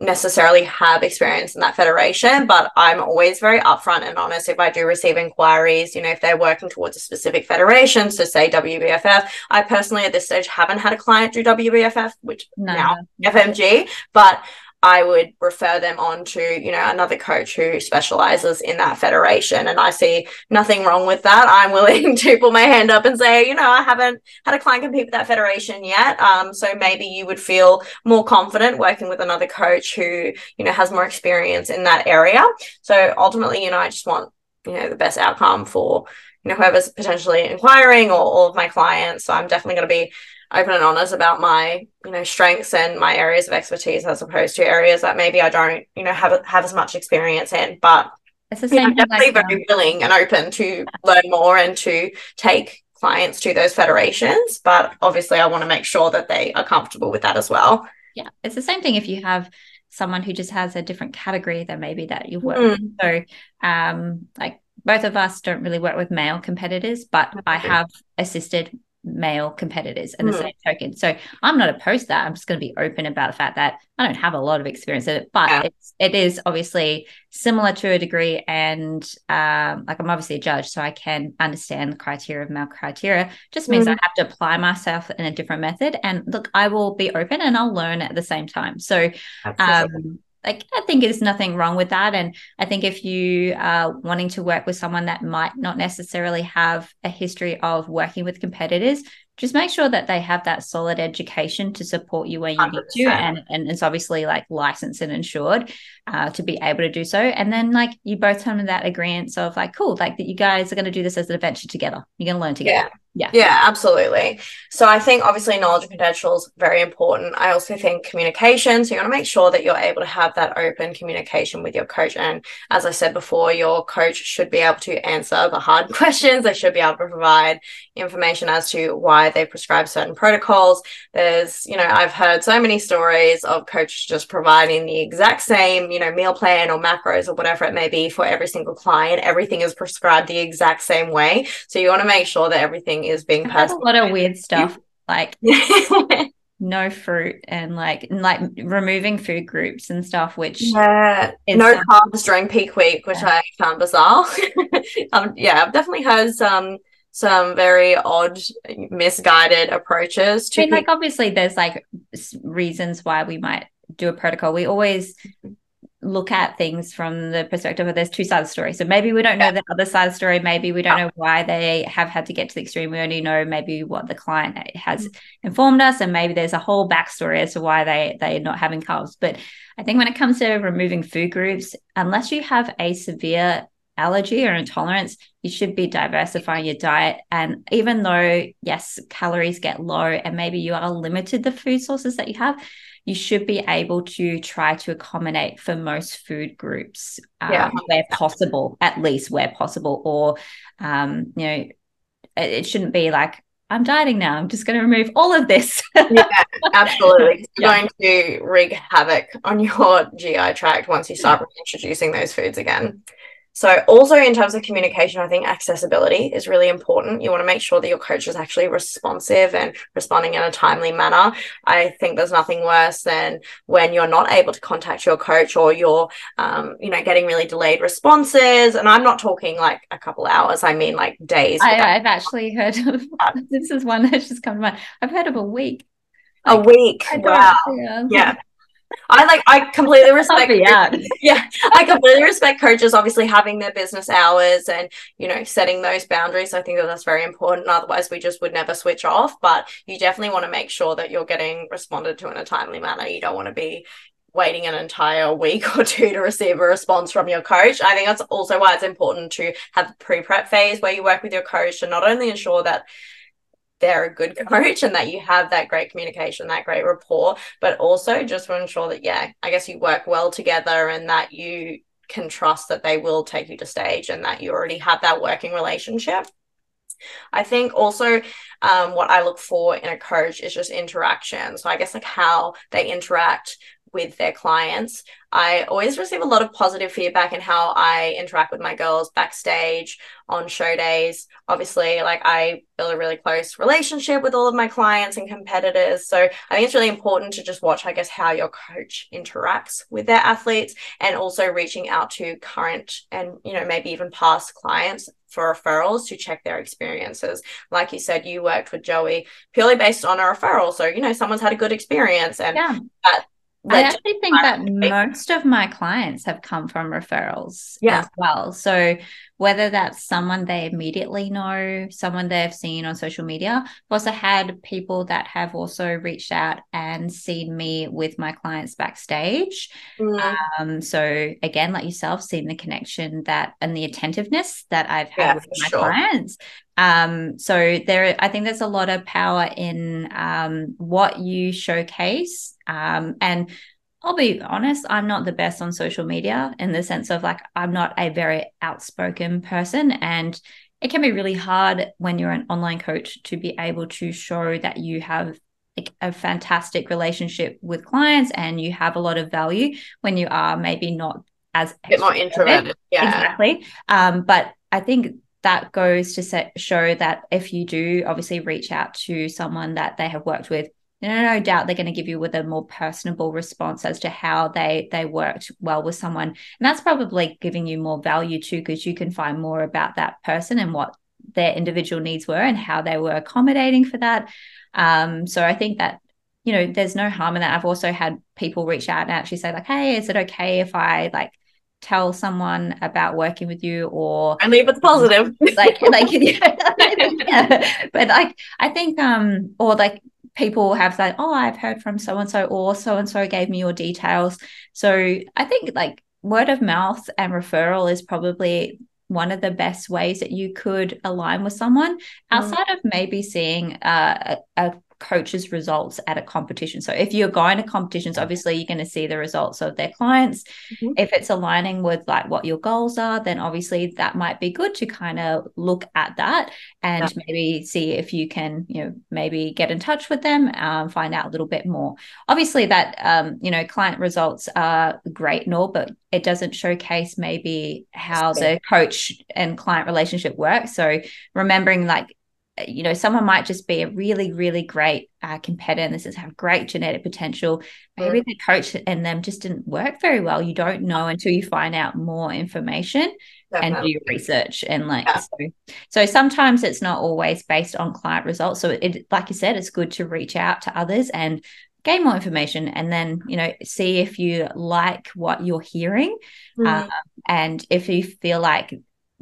Speaker 1: necessarily have experience in that federation, but I'm always very upfront and honest if I do receive inquiries, you know, if they're working towards a specific federation, so say WBFF. I personally at this stage haven't had a client do WBFF, which no. now FMG, but I would refer them on to, you know, another coach who specializes in that federation. And I see nothing wrong with that. I'm willing to put my hand up and say, you know, I haven't had a client compete with that federation yet. Um, so maybe you would feel more confident working with another coach who, you know, has more experience in that area. So ultimately, you know, I just want, you know, the best outcome for, you know, whoever's potentially inquiring or all of my clients. So I'm definitely going to be open and honest about my you know strengths and my areas of expertise as opposed to areas that maybe I don't you know have have as much experience in. But it's the same yeah, definitely like, very um, willing and open to learn more and to take clients to those federations. But obviously I want to make sure that they are comfortable with that as well.
Speaker 2: Yeah it's the same thing if you have someone who just has a different category than maybe that you work mm. with so um like both of us don't really work with male competitors but I have assisted male competitors and mm. the hmm. same token. So I'm not opposed to that. I'm just going to be open about the fact that I don't have a lot of experience in it, but yeah. it's it is obviously similar to a degree. And um, like I'm obviously a judge, so I can understand the criteria of male criteria. Just means mm. I hmm. have to apply myself in a different method. And look, I will be open and I'll learn at the same time. So um, like I think there's nothing wrong with that. And I think if you are wanting to work with someone that might not necessarily have a history of working with competitors, just make sure that they have that solid education to support you where you 100%. need to and and it's obviously like licensed and insured uh, to be able to do so. And then like you both come to that agreement of like cool like that you guys are going to do this as an adventure together. You're going to learn together.
Speaker 1: Yeah. Yeah. Yeah absolutely. So i think obviously knowledge and credentials very important. I also think communication so you want to make sure that you're able to have that open communication with your coach. And as i said before your coach should be able to answer the hard questions they should be able to provide information as to why they prescribe certain protocols. There's you know i've heard so many stories of coaches just providing the exact same you know meal plan or macros or whatever it may be for every single client. Everything is prescribed the exact same way. So you want to make sure that everything is being
Speaker 2: passed. a lot of weird stuff like no fruit and like like removing food groups and stuff which
Speaker 1: yeah. no carbs during peak week which yeah. i found bizarre. Um, yeah i've definitely heard some some very odd misguided approaches
Speaker 2: to I mean, like obviously there's like reasons why we might do a protocol we always look at things from the perspective of there's two sides of the story. So maybe we don't know the other side of the story. Maybe we don't know why they have had to get to the extreme. We only know maybe what the client has mm-hmm. informed us, and maybe there's a whole backstory as to why they they're not having carbs. But I think when it comes to removing food groups, unless you have a severe allergy or intolerance, you should be diversifying your diet. And even though, yes, calories get low and maybe you are limited the food sources that you have, you should be able to try to accommodate for most food groups um, yeah. where possible, at least where possible, or um, you know, it, it shouldn't be like I'm dieting now. I'm just going to remove all of this.
Speaker 1: yeah, absolutely. You're yeah. going to wreak havoc on your GI tract once you start introducing those foods again. So, also in terms of communication, I think accessibility is really important. You want to make sure that your coach is actually responsive and responding in a timely manner. I think there's nothing worse than when you're not able to contact your coach or you're, um, you know, getting really delayed responses. And I'm not talking like a couple hours, I mean like days.
Speaker 2: I, have actually heard of this is one that's just come to mind. I've heard of a week.
Speaker 1: Like, a week. Wow. Yeah. yeah. I like I completely respect yeah. yeah I completely respect coaches obviously having their business hours and you know setting those boundaries. I think that that's very important. Otherwise we just would never switch off. But you definitely want to make sure that you're getting responded to in a timely manner. You don't want to be waiting an entire week or two to receive a response from your coach. I think that's also why it's important to have a pre-prep phase where you work with your coach to not only ensure that they're a good coach and that you have that great communication, that great rapport, but also just to ensure that, yeah, I guess you work well together and that you can trust that they will take you to stage and that you already have that working relationship. I think also um, what I look for in a coach is just interaction. So I guess like how they interact with their clients. I always receive a lot of positive feedback in how I interact with my girls backstage on show days. Obviously, like I build a really close relationship with all of my clients and competitors. So I think it's really important to just watch, I guess, how your coach interacts with their athletes and also reaching out to current and, you know, maybe even past clients for referrals to check their experiences. Like you said, you worked with Joey purely based on a referral. So, you know, someone's had a good experience and yeah. that
Speaker 2: I actually think that most of my clients have come from referrals yeah. as well. So whether that's someone they immediately know, someone they've seen on social media, I've also had people that have also reached out and seen me with my clients backstage. Mm. Um, so again, like yourself, seeing the connection that and the attentiveness that I've had yeah, with my sure. clients. Um, so there, I think there's a lot of power in um, what you showcase. Um, and I'll be honest, I'm not the best on social media in the sense of like, I'm not a very outspoken person. And it can be really hard when you're an online coach to be able to show that you have a fantastic relationship with clients and you have a lot of value when you are maybe not as
Speaker 1: a bit more introverted. Yeah,
Speaker 2: exactly. Um, but I think that goes to set, show that if you do obviously reach out to someone that they have worked with no, no doubt they're going to give you with a more personable response as to how they they worked well with someone and that's probably giving you more value too because you can find more about that person and what their individual needs were and how they were accommodating for that um, so i think that you know there's no harm in that i've also had people reach out and actually say like hey is it okay if i like tell someone about working with you or
Speaker 1: and leave it positive
Speaker 2: like like yeah. yeah. but like i think um or like people have said oh i've heard from so and so or so and so gave me your details so i think like word of mouth and referral is probably one of the best ways that you could align with someone mm. outside mm. of maybe seeing uh, a, a coaches results at a competition. So if you're going to competitions obviously you're going to see the results of their clients. Mm-hmm. if it's aligning with like what your goals are then obviously that might be good to kind of look at that and yeah. maybe see if you can you know maybe get in touch with them um, find out a little bit more. Obviously that um, you know client results are great and all but it doesn't showcase maybe how the coach and client relationship works. So remembering like you know, someone might just be a really, really great uh, competitor and this is have great genetic potential. Maybe mm. the coach and them just didn't work very well. You don't know until you find out more information Definitely. and do your research. And like, yeah. so, so sometimes it's not always based on client results. So it, like you said, it's good to reach out to others and gain more information and then you know see if you like what you're hearing mm. uh, and if you feel like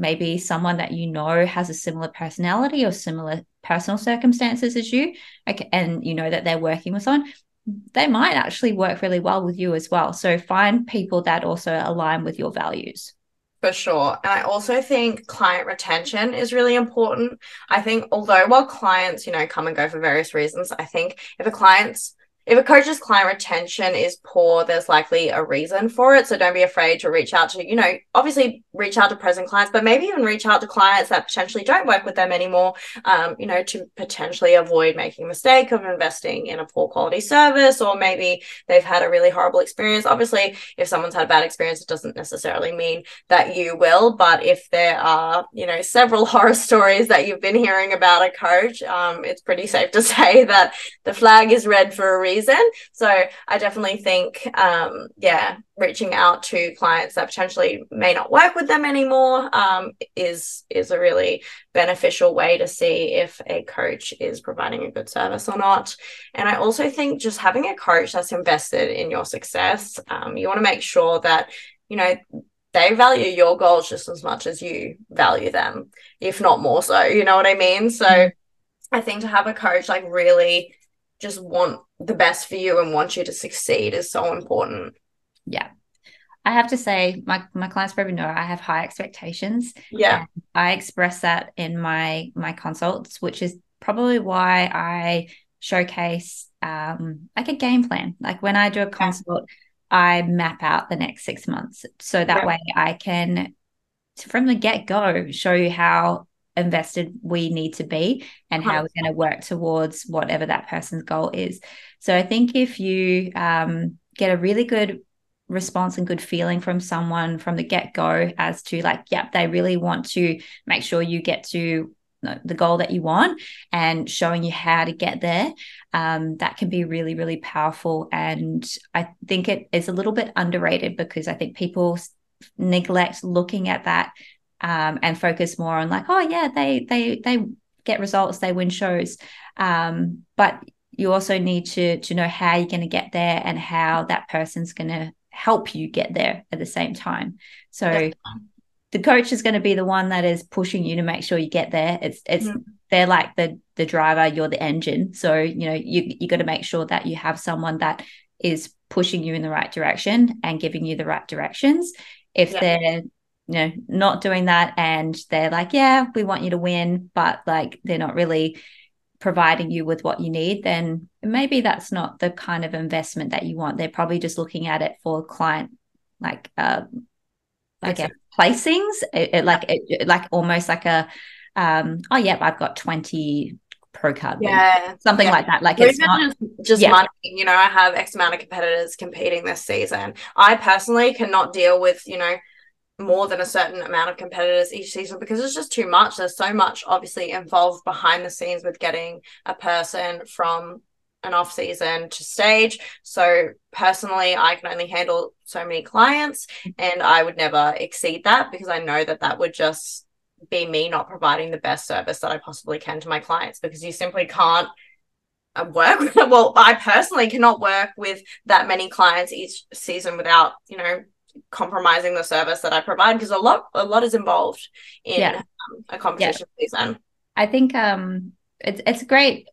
Speaker 2: maybe someone that you know has a similar personality or similar personal circumstances as you and you know that they're working with someone they might actually work really well with you as well so find people that also align with your values
Speaker 1: for sure. And I also think client retention is really important. I think although while clients, you know, come and go for various reasons, I think if a client's if a coach's client retention is poor, there's likely a reason for it. So don't be afraid to reach out to, you know, obviously reach out to present clients, but maybe even reach out to clients that potentially don't work with them anymore, um, you know, to potentially avoid making a mistake of investing in a poor quality service, or maybe they've had a really horrible experience. Obviously, if someone's had a bad experience, it doesn't necessarily mean that you will. But if there are, you know, several horror stories that you've been hearing about a coach, um, it's pretty safe to say that the flag is red for a reason reason. So I definitely think, um, yeah, reaching out to clients that potentially may not work with them anymore um, is is a really beneficial way to see if a coach is providing a good service or not. And I also think just having a coach that's invested in your success, um, you want to make sure that you know they value your goals just as much as you value them, if not more so. You know what I mean? So. Mm-hmm. I think to have a coach like really just want the best for you and want you to succeed is so important.
Speaker 2: Yeah. I have to say, my my clients probably know I have high expectations.
Speaker 1: Yeah,
Speaker 2: I express that in my my consults, which is probably why I showcase um, like a game plan. Like when I do a consult, I map out the next six months. So that yeah. way I can, from the get go, show you how invested we need to be and how we're going to work towards whatever that person's goal is. So I think if you um, get a really good response and good feeling from someone from the get go as to like, yep, they really want to make sure you get to the goal that you want and showing you how to get there um, that can be really really powerful and i think it is a little bit underrated because i think people neglect looking at that um, and focus more on like oh yeah they they they get results they win shows um, but you also need to to know how you're going to get there and how that person's going to help you get there at the same time so Definitely. the coach is going to be the one that is pushing you to make sure you get there it's it's mm. they're like the the driver you're the engine so you know you you got to make sure that you have someone that is pushing you in the right direction and giving you the right directions if yeah. they're you know not doing that and they're like yeah we want you to win but like they're not really providing you with what you need then maybe that's not the kind of investment that you want. They're probably just looking at it for client like uh guess placings it, it like it, like almost like a um oh yeah I've got 20 pro card
Speaker 1: yeah.
Speaker 2: something
Speaker 1: yeah.
Speaker 2: like that. Like it's not
Speaker 1: just, just yeah. money you know i have x amount of competitors competing this season. I personally cannot deal with you know more than a certain amount of competitors each season because it's just too much. There's so much obviously involved behind the scenes with getting a person from an off season to stage. So personally, I can only handle so many clients and I would never exceed that because I know that that would just be me not providing the best service that I possibly can to my clients because you simply can't uh, work well i personally cannot work with that many clients each season without you know compromising the service that I provide because a lot a lot is involved in yeah. um, a competition yeah. season.
Speaker 2: I think um it's it's great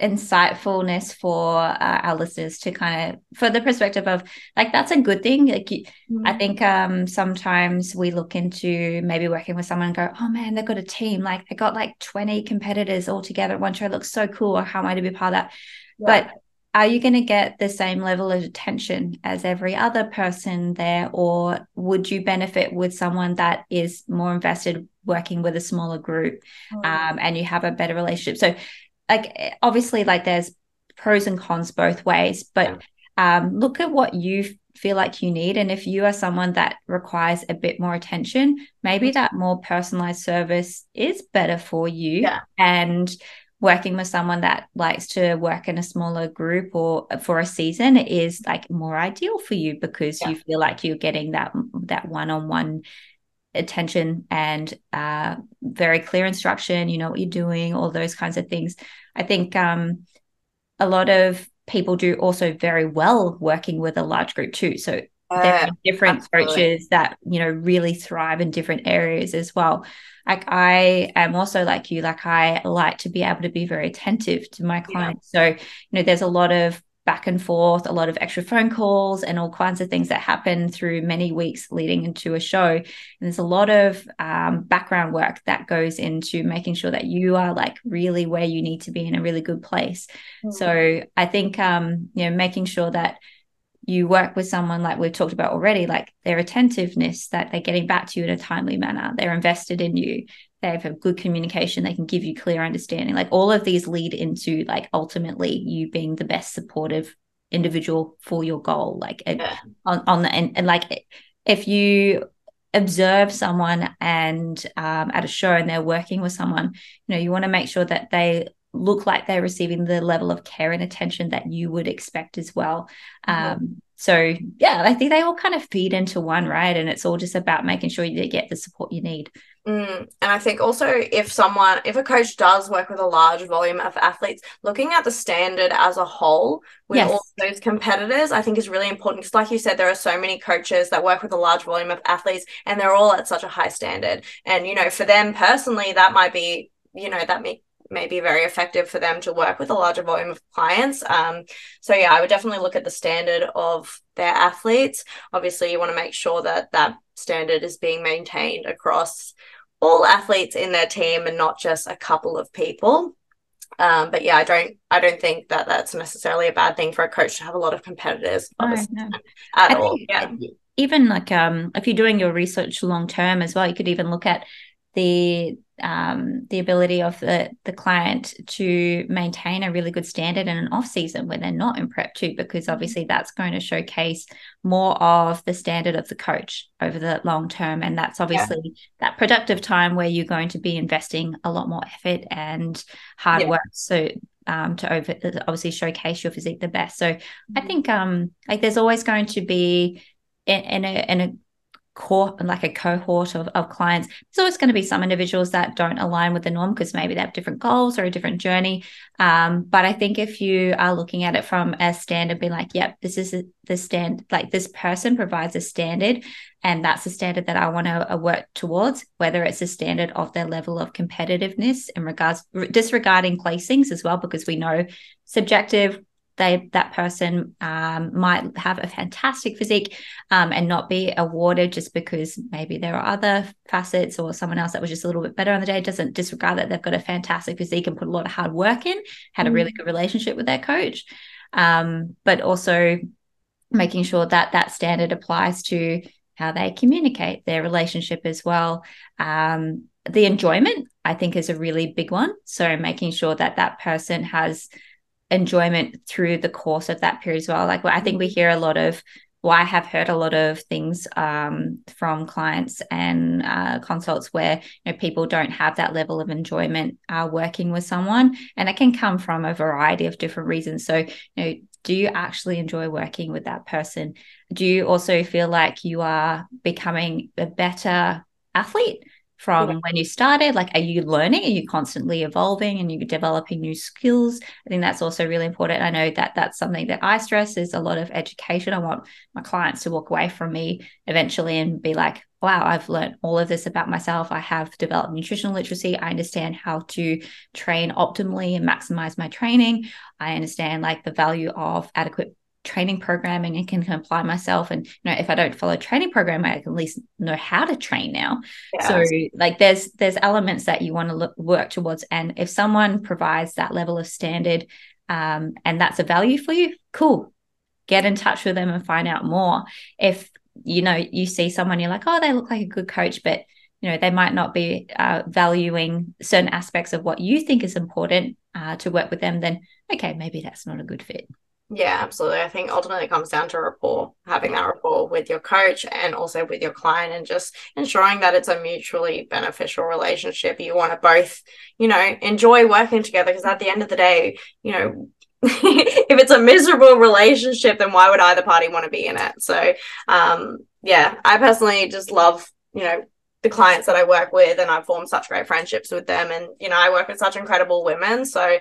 Speaker 2: insightfulness for uh, our listeners to kind of for the perspective of like that's a good thing like mm-hmm. i think um sometimes we look into maybe working with someone and go oh man they've got a team like they got like 20 competitors all together at one show it looks so cool or how am i to be part of that yeah. but are you going to get the same level of attention as every other person there or would you benefit with someone that is more invested working with a smaller group oh. um, and you have a better relationship so like obviously like there's pros and cons both ways but um, look at what you feel like you need and if you are someone that requires a bit more attention maybe mm-hmm. that more personalized service is better for you
Speaker 1: yeah.
Speaker 2: and working with someone that likes to work in a smaller group or for a season is like more ideal for you because yeah. you feel like you're getting that that one-on-one attention and uh, very clear instruction you know what you're doing all those kinds of things i think um, a lot of people do also very well working with a large group too so there are different absolutely. coaches that you know really thrive in different areas as well like i am also like you like i like to be able to be very attentive to my clients yeah. so you know there's a lot of back and forth a lot of extra phone calls and all kinds of things that happen through many weeks leading into a show and there's a lot of um, background work that goes into making sure that you are like really where you need to be in a really good place mm. so i think um you know making sure that you work with someone like we've talked about already, like their attentiveness, that they're getting back to you in a timely manner, they're invested in you, they have a good communication, they can give you clear understanding. Like all of these lead into like ultimately you being the best supportive individual for your goal. Like yeah. on, on the and, and like if you observe someone and um, at a show and they're working with someone, you know, you want to make sure that they look like they're receiving the level of care and attention that you would expect as well. Mm-hmm. Um, so yeah, I think they all kind of feed into one, right? And it's all just about making sure you get the support you need.
Speaker 1: Mm. And I think also if someone, if a coach does work with a large volume of athletes, looking at the standard as a whole with yes. all those competitors, I think is really important. Because, like you said, there are so many coaches that work with a large volume of athletes and they're all at such a high standard. And, you know, for them personally, that might be, you know, that may, may be very effective for them to work with a larger volume of clients. Um, so yeah, I would definitely look at the standard of their athletes. Obviously, you want to make sure that that standard is being maintained across all athletes in their team and not just a couple of people. Um, but yeah, I don't I don't think that that's necessarily a bad thing for a coach to have a lot of competitors no, no. at I all. Yeah.
Speaker 2: Even like um, if you're doing your research long term as well, you could even look at the um, the ability of the the client to maintain a really good standard in an off season when they're not in prep too, because mm-hmm. obviously that's going to showcase more of the standard of the coach over the long term, and that's obviously yeah. that productive time where you're going to be investing a lot more effort and hard yeah. work. So um, to over obviously showcase your physique the best. So mm-hmm. I think um, like there's always going to be in, in a in a core like a cohort of, of clients. There's always going to be some individuals that don't align with the norm because maybe they have different goals or a different journey. Um, but i think if you are looking at it from a standard be like yep this is the stand like this person provides a standard and that's the standard that i want to uh, work towards whether it's a standard of their level of competitiveness in regards disregarding placings as well because we know subjective they that person um, might have a fantastic physique um, and not be awarded just because maybe there are other facets or someone else that was just a little bit better on the day. Doesn't disregard that they've got a fantastic physique and put a lot of hard work in had a really mm. good relationship with their coach. Um, but also making sure that that standard applies to how they communicate their relationship as well. Um, the enjoyment i think is a really big one. So making sure that that person has enjoyment through the course of that period as well. Like I think we hear a lot of well, I have heard a lot of things um, from clients and uh, consults where you know people don't have that level of enjoyment uh, working with someone, and it can come from a variety of different reasons. So, you know, do you actually enjoy working with that person? Do you also feel like you are becoming a better athlete? From yeah. when you started? Like, are you learning? Are you constantly evolving and you're developing new skills? I think that's also really important. I know that that's something that I stress is a lot of education. I want my clients to walk away from me eventually and be like, wow, I've learned all of this about myself. I have developed nutritional literacy. I understand how to train optimally and maximize my training. I understand like the value of adequate training programming and can apply myself. And you know if i don't follow training program i can at least know how to train now. Yeah. so like there's there's elements that you want to look, work towards. And if someone provides that level of standard um, and that's a value for you cool. Get in touch with them and find out more. If you know you see someone you're like oh they look like a good coach but you know they might not be uh, valuing certain aspects of what you think is important uh, to work with them then okay maybe that's not a good fit
Speaker 1: yeah, absolutely. I think ultimately it comes down to rapport, having that rapport with your coach and also with your client, and just ensuring that it's a mutually beneficial relationship. You want to both, you know, enjoy working together because at the end of the day, you know, if it's a miserable relationship, then why would either party want to be in it? So, um, yeah, I personally just love, you know, the clients that I work with, and I've formed such great friendships with them. And, you know, I work with such incredible women. So,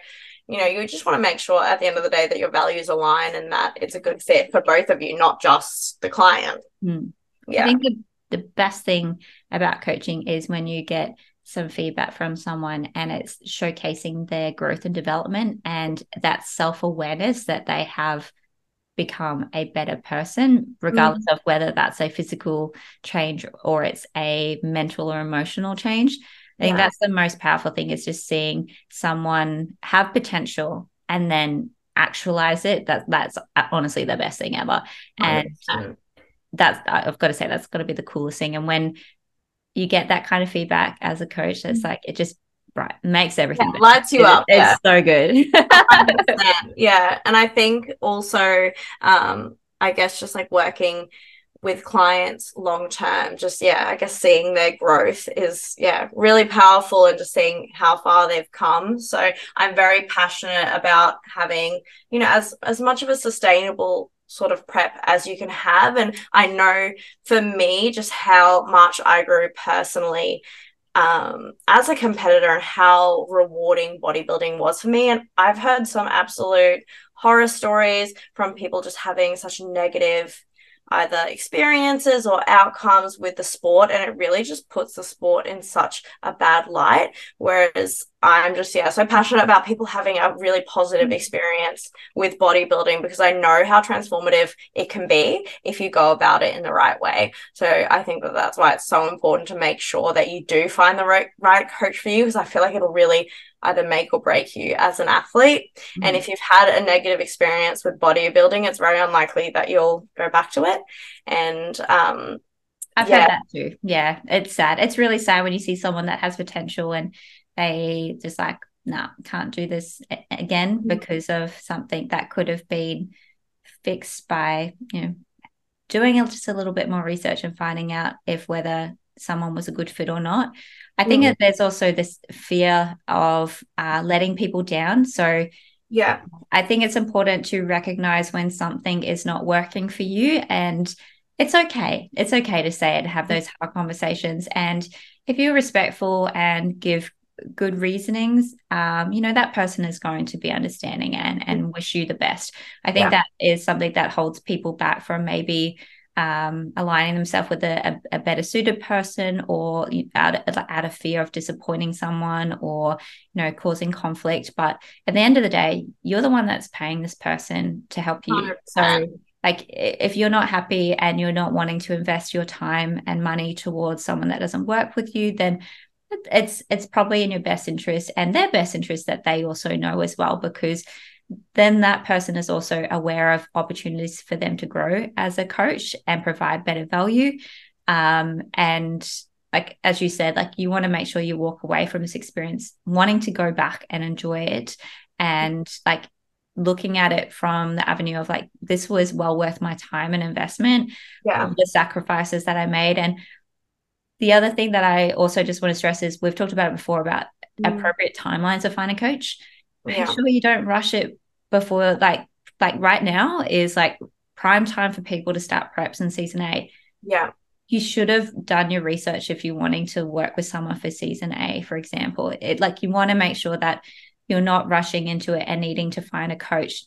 Speaker 1: you know, you just want to make sure at the end of the day that your values align and that it's a good fit for both of you, not just the client.
Speaker 2: Mm. Yeah. I think the, the best thing about coaching is when you get some feedback from someone and it's showcasing their growth and development and that self-awareness that they have become a better person regardless mm. of whether that's a physical change or it's a mental or emotional change I think yeah. that's the most powerful thing is just seeing someone have potential and then actualize it. That that's honestly the best thing ever. And that's I've got to say that's got to be the coolest thing. And when you get that kind of feedback as a coach, it's mm-hmm. like it just right makes everything
Speaker 1: yeah, lights you
Speaker 2: it,
Speaker 1: up.
Speaker 2: It's yeah. so good.
Speaker 1: yeah, and I think also, um, I guess just like working with clients long term just yeah i guess seeing their growth is yeah really powerful and just seeing how far they've come so i'm very passionate about having you know as as much of a sustainable sort of prep as you can have and i know for me just how much i grew personally um, as a competitor and how rewarding bodybuilding was for me. And I've heard some absolute horror stories from people just having such negative either experiences or outcomes with the sport and it really just puts the sport in such a bad light whereas i'm just yeah so passionate about people having a really positive mm. experience with bodybuilding because i know how transformative it can be if you go about it in the right way so i think that that's why it's so important to make sure that you do find the right right coach for you because i feel like it'll really either make or break you as an athlete. Mm-hmm. And if you've had a negative experience with bodybuilding, it's very unlikely that you'll go back to it. And um,
Speaker 2: I've yeah. heard that too. Yeah, it's sad. It's really sad when you see someone that has potential and they just like, no, nah, can't do this again mm-hmm. because of something that could have been fixed by, you know, doing just a little bit more research and finding out if whether someone was a good fit or not. I think mm. there's also this fear of uh, letting people down. So,
Speaker 1: yeah,
Speaker 2: I think it's important to recognize when something is not working for you and it's okay. It's okay to say it, have those hard conversations. And if you're respectful and give good reasonings, um, you know, that person is going to be understanding and and wish you the best. I think yeah. that is something that holds people back from maybe um, aligning themselves with a, a, a, better suited person or out, out of fear of disappointing someone or you know causing conflict but at the end of the day you're the one that's paying this person to help you 100%. so like if you're not happy and you're not wanting to invest your time and money towards someone that doesn't work with you then it's it's probably in your best interest and their best interest that they also know as well because then that person is also aware of opportunities for them to grow as a coach and provide better value. Um, and like as you said like you want to make sure you walk away from this experience wanting to go back and enjoy it. And like looking at it from the avenue of like this was well worth my time and investment
Speaker 1: yeah.
Speaker 2: the sacrifices that i made. And the other thing that i also just want to stress is we've talked about it before about mm. appropriate timelines to find a coach make yeah. sure you don't rush it before like like right now is like prime time for people to start preps in season
Speaker 1: A. Yeah.
Speaker 2: You should have done your research if you're wanting to work with someone for season A, for example. It like you want to make sure that you're not rushing into it and needing to find a coach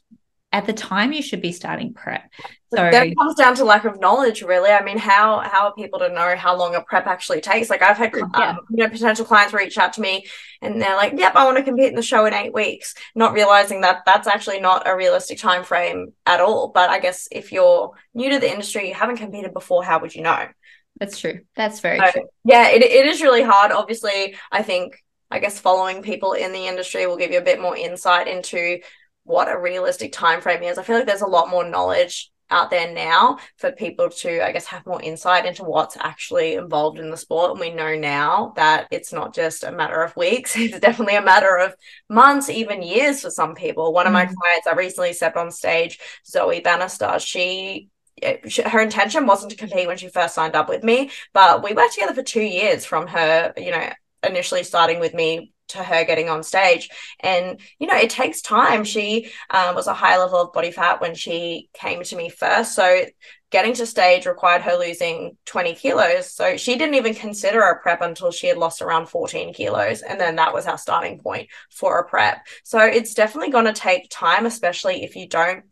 Speaker 2: at the time you should be starting prep. So
Speaker 1: that comes down to lack of knowledge really. I mean how how are people to know how long a prep actually takes? Like i've had yeah. um, you know potential clients reach out to me and they're like yep i want to compete in the show in eight weeks not realizing that that's actually not a realistic time frame at all. But i guess if you're new to the industry you haven't competed before how would you know?
Speaker 2: That's true. That's very so, true.
Speaker 1: yeah it, it is really hard. Obviously i think I guess following people in the industry will give you a bit more insight into what a realistic time frame is. I feel like there's a lot more knowledge out there now for people to, I guess, have more insight into what's actually involved in the sport. And we know now that it's not just a matter of weeks, it's definitely a matter of months, even years for some people. One mm. of my mm. clients, I recently stepped on stage, Zoe Bannister, she her intention wasn't to compete when she first signed up with me, but we worked together for two years from her, you know, initially starting with me to her getting on stage. And you know it takes time. She um, was a high level of body fat when she came to me first. So getting to stage required her losing 20 kilos. So she didn't even consider a prep until she had lost around 14 kilos. And then that was our starting point for a prep. So it's definitely going to take time especially if you don't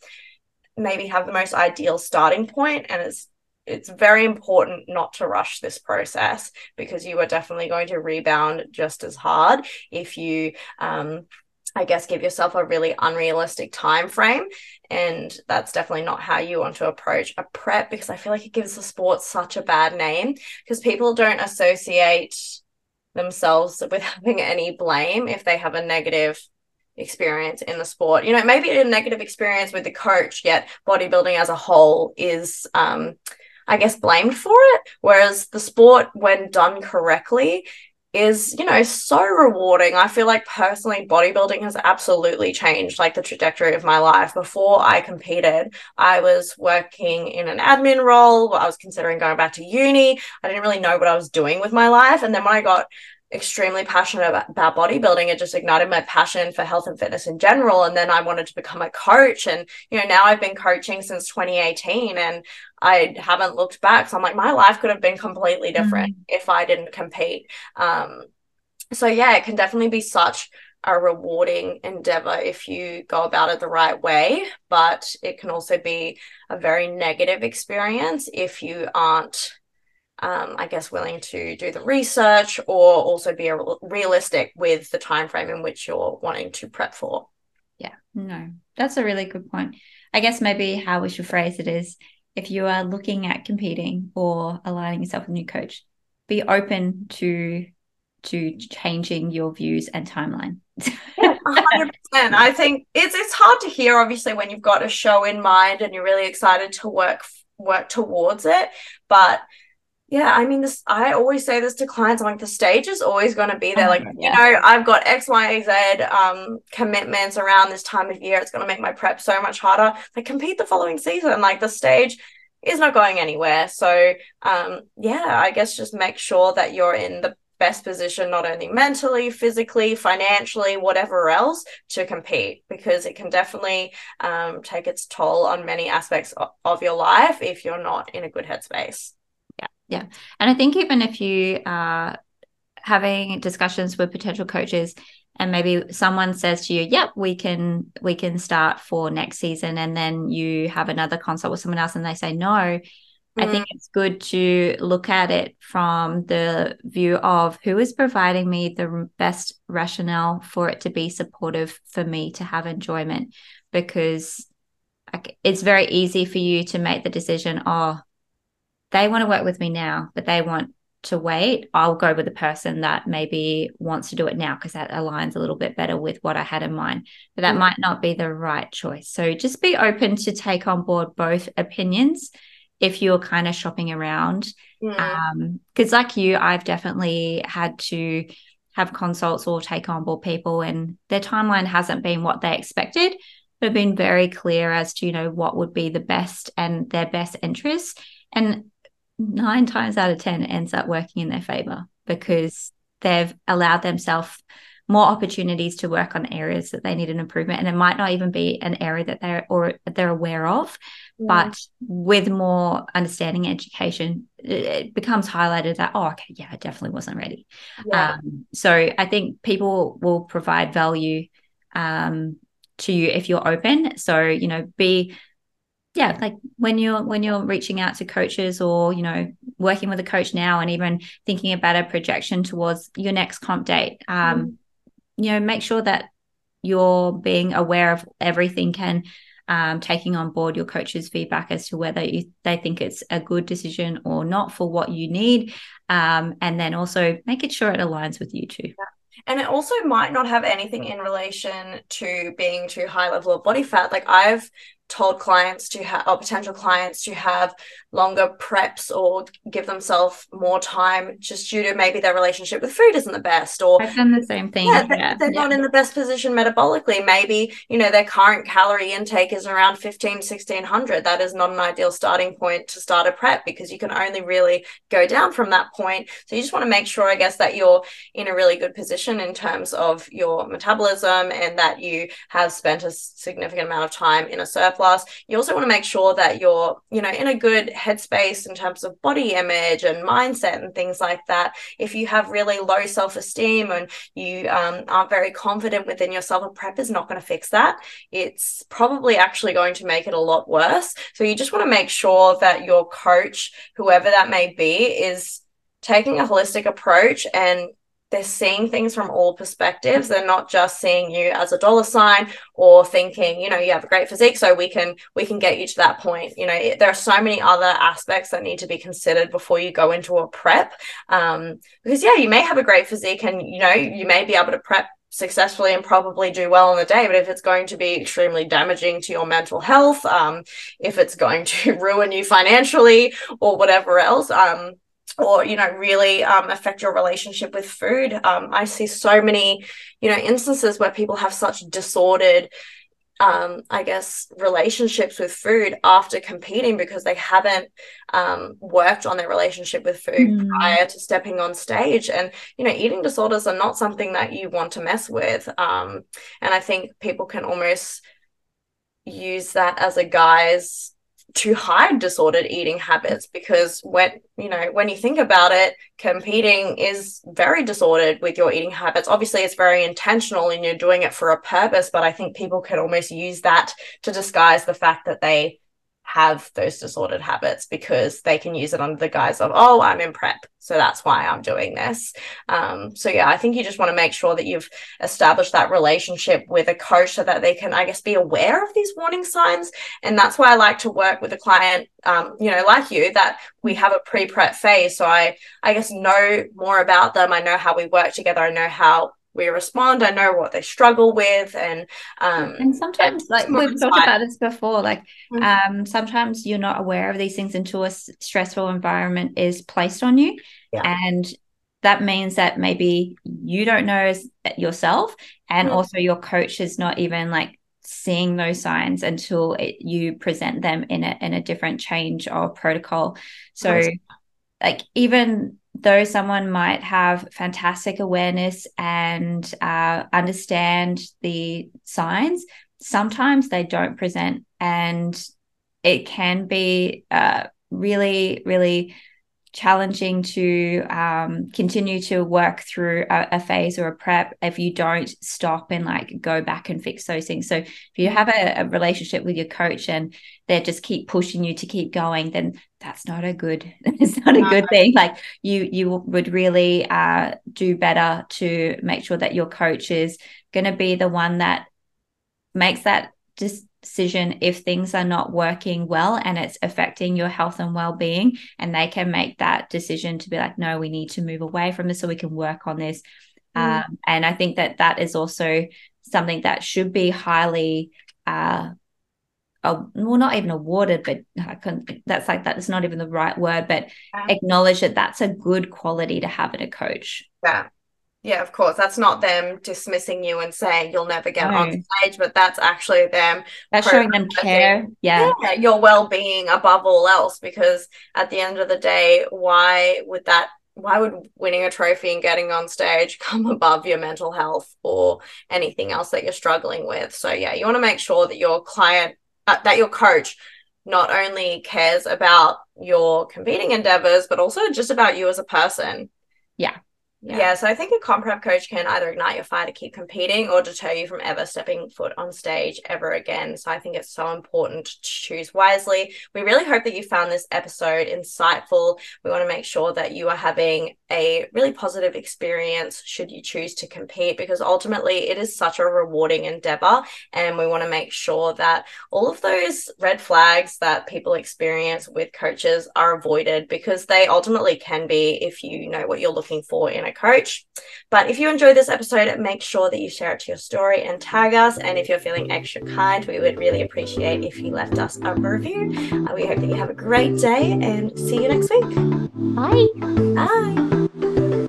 Speaker 1: maybe have the most ideal starting point and it's it's very important not to rush this process because you are definitely going to rebound just as hard if you um, I guess give yourself a really unrealistic time frame and that's definitely not how you want to approach a prep because I feel like it gives the sport such a bad name because people don't associate themselves with having any blame if they have a negative experience in the sport. You know, maybe a negative experience with the coach, yet bodybuilding as a whole is um I guess, blamed for it. Whereas the sport, when done correctly, is you know so rewarding. I feel like personally bodybuilding has absolutely changed like the trajectory of my life. Before i competed i was working in an admin role. I was considering going back to uni. I didn't really know what i was doing with my life. And then when i got extremely passionate about, about bodybuilding it just ignited my passion for health and fitness in general and then i wanted to become a coach and you know now i've been coaching since 2018 and i haven't looked back so i'm like my life could have been completely different mm-hmm. if i didn't compete um so yeah it can definitely be such a rewarding endeavor if you go about it the right way but it can also be a very negative experience if you aren't um, I guess, willing to do the research or also be realistic with the time frame in which you're wanting to prep for.
Speaker 2: Yeah, no, that's a really good point. I guess maybe how we should phrase it is if you are looking at competing or aligning yourself with a new coach, be open to to changing your views and timeline.
Speaker 1: yeah, 100%. I think it's it's hard to hear obviously when you've got a show in mind and you're really excited to work work towards it, but yeah, I mean, this. I always say this to clients. I'm like, the stage is always going to be there. Oh like, yeah. you know, I've got X, Y, Z um, commitments around this time of year. It's going to make my prep so much harder. Like, compete the following season. Like, the stage is not going anywhere. So, um, yeah, I guess just make sure that you're in the best position, not only mentally, physically, financially, whatever else, to compete, because it can definitely um, take its toll on many aspects of, of your life if you're not in a good headspace.
Speaker 2: Yeah. And I think even if you are having discussions with potential coaches and maybe someone says to you, yep, we can we can start for next season and then you have another consult with someone else and they say no. I think mm. it's good to look at it from the view of who is providing me the best rationale for it to be supportive for me to have enjoyment because it's very easy for you to make the decision, oh, they want to work with me now, but they want to wait, I'll go with the person that maybe wants to do it now because that aligns a little bit better with what I had in mind. But that mm. might not be the right choice. So just be open to take on board both opinions if you're kind of shopping around. Because, mm. um, like you, I've definitely had to have consults or take on board people, and their timeline hasn't been what they expected. But been very clear as to you know what would be the best and their best interests. And nine times out of 10 ends up working in their favor because they've allowed themselves more opportunities to work on areas that they need an improvement and it might not even be an area that they're or they're aware of yeah. but with more understanding education it becomes highlighted that oh okay yeah i definitely wasn't ready yeah. um, so i think people will provide value um, to you if you're open so you know be yeah like when you're when you're reaching out to coaches or you know working with a coach now and even thinking about a projection towards your next comp date um mm. you know make sure that you're being aware of everything and um, taking on board your coach's feedback as to whether you, they think it's a good decision or not for what you need um, and then also making sure it aligns with you too
Speaker 1: yeah. And it also might not have anything in relation to being too high level of body fat. Like I've told clients to have or potential clients to have longer preps or give themselves more time just due to maybe their relationship with food isn't the best or
Speaker 2: I've done the same thing
Speaker 1: yeah, yeah. they're, yeah. not in the best position metabolically maybe you know their current calorie intake is around 15 1600 that is not an ideal starting point to start a prep because you can only really go down from that point so you just want to make sure i guess that you're in a really good position in terms of your metabolism and that you have spent a significant amount of time in a surplus you also want to make sure that you're you know in a good headspace in terms of body image and mindset and things like that. If you have really low self-esteem and you um, aren't very confident within yourself a prep is not going to fix that. It's probably actually going to make it a lot worse. So you just want to make sure that your coach whoever that may be is taking a holistic approach and they're seeing things from all perspectives. They're not just seeing you as a dollar sign or thinking, you know, you have a great physique, so we can we can get you to that point. You know, it, there are so many other aspects that need to be considered before you go into a prep. Um, because yeah, you may have a great physique, and you know, you may be able to prep successfully and probably do well on the day but if it's going to be extremely damaging to your mental health um, if it's going to ruin you financially or whatever else um, or you know really um, affect your relationship with food um, i see so many you know instances where people have such disordered um, I guess, relationships with food after competing because they haven't um, worked on their relationship with food mm. prior to stepping on stage. And, you know, eating disorders are not something that you want to mess with. Um, and I think people can almost use that as a guise to hide disordered eating habits because when you know when you think about it competing is very disordered with your eating habits. Obviously it's very intentional and you're doing it for a purpose but i think people can almost use that to disguise the fact that they have those disordered habits because they can use it under the guise of, oh, I'm in prep. So that's why I'm doing this. Um, so, yeah, I think you just want to make sure that you've established that relationship with a coach so that they can, I guess, be aware of these warning signs. And that's why I like to work with a client, um, you know, like you, that we have a pre prep phase. So I, I guess, know more about them. I know how we work together. I know how we respond. I know what they struggle with, and um,
Speaker 2: and sometimes like we've talked about this before. Like mm-hmm. um, sometimes you're not aware of these things until a stressful environment is placed on you, yeah. and that means that maybe you don't know yourself, and mm-hmm. also your coach is not even like seeing those signs until it, you present them in a in a different change or protocol. So, like even though someone might have fantastic awareness and uh, understand the signs, sometimes they don't present, and it can be uh, really, really challenging to um, continue to work through a, a, phase or a prep if you don't stop and like go back and fix those things. So if you have a, a relationship with your coach and they just keep pushing you to keep going, then that's not a good it's not a good thing. Like you you would really uh, do better to make sure that your coach is going to be the one that makes that just decision if things are not working well and it's affecting your health and well-being and they can make that decision to be like no we need to move away from this so we can work on this mm. um, and i think that that is also something that should be highly uh, uh, well, not even awarded, but I that's like that is not even the right word, but yeah. acknowledge that that's a good quality to have in a coach.
Speaker 1: Yeah, yeah, of course. That's not them dismissing you and saying you'll never get no. on stage, but that's actually them.
Speaker 2: That's showing them care. Yeah.
Speaker 1: yeah. Your well being above all else. Because at the end of the day, why would that why would winning a trophy and getting on stage come above your mental health or anything else that you're struggling with? So yeah, you want to make sure that your client uh, that your coach not only cares about your competing endeavors, but also just about you as a person.
Speaker 2: Yeah.
Speaker 1: Yeah. yeah. so I think a comp prep coach can either ignite your fire to keep competing or deter you from ever stepping foot on stage ever again. So I think it's so important to choose wisely. We really hope that you found this episode insightful. We want to make sure that you are having a really positive experience should you choose to compete because ultimately it is such a rewarding endeavor and we want to make sure that all of those red flags that people experience with coaches are avoided because they ultimately can be if you know what you're looking for in a coach. But if you enjoyed this episode, make sure that you share it to your story and tag us. And if you're feeling extra kind, we would really appreciate if you left us a review. Uh, we hope that you have a great day and see you next week. Bye. Bye.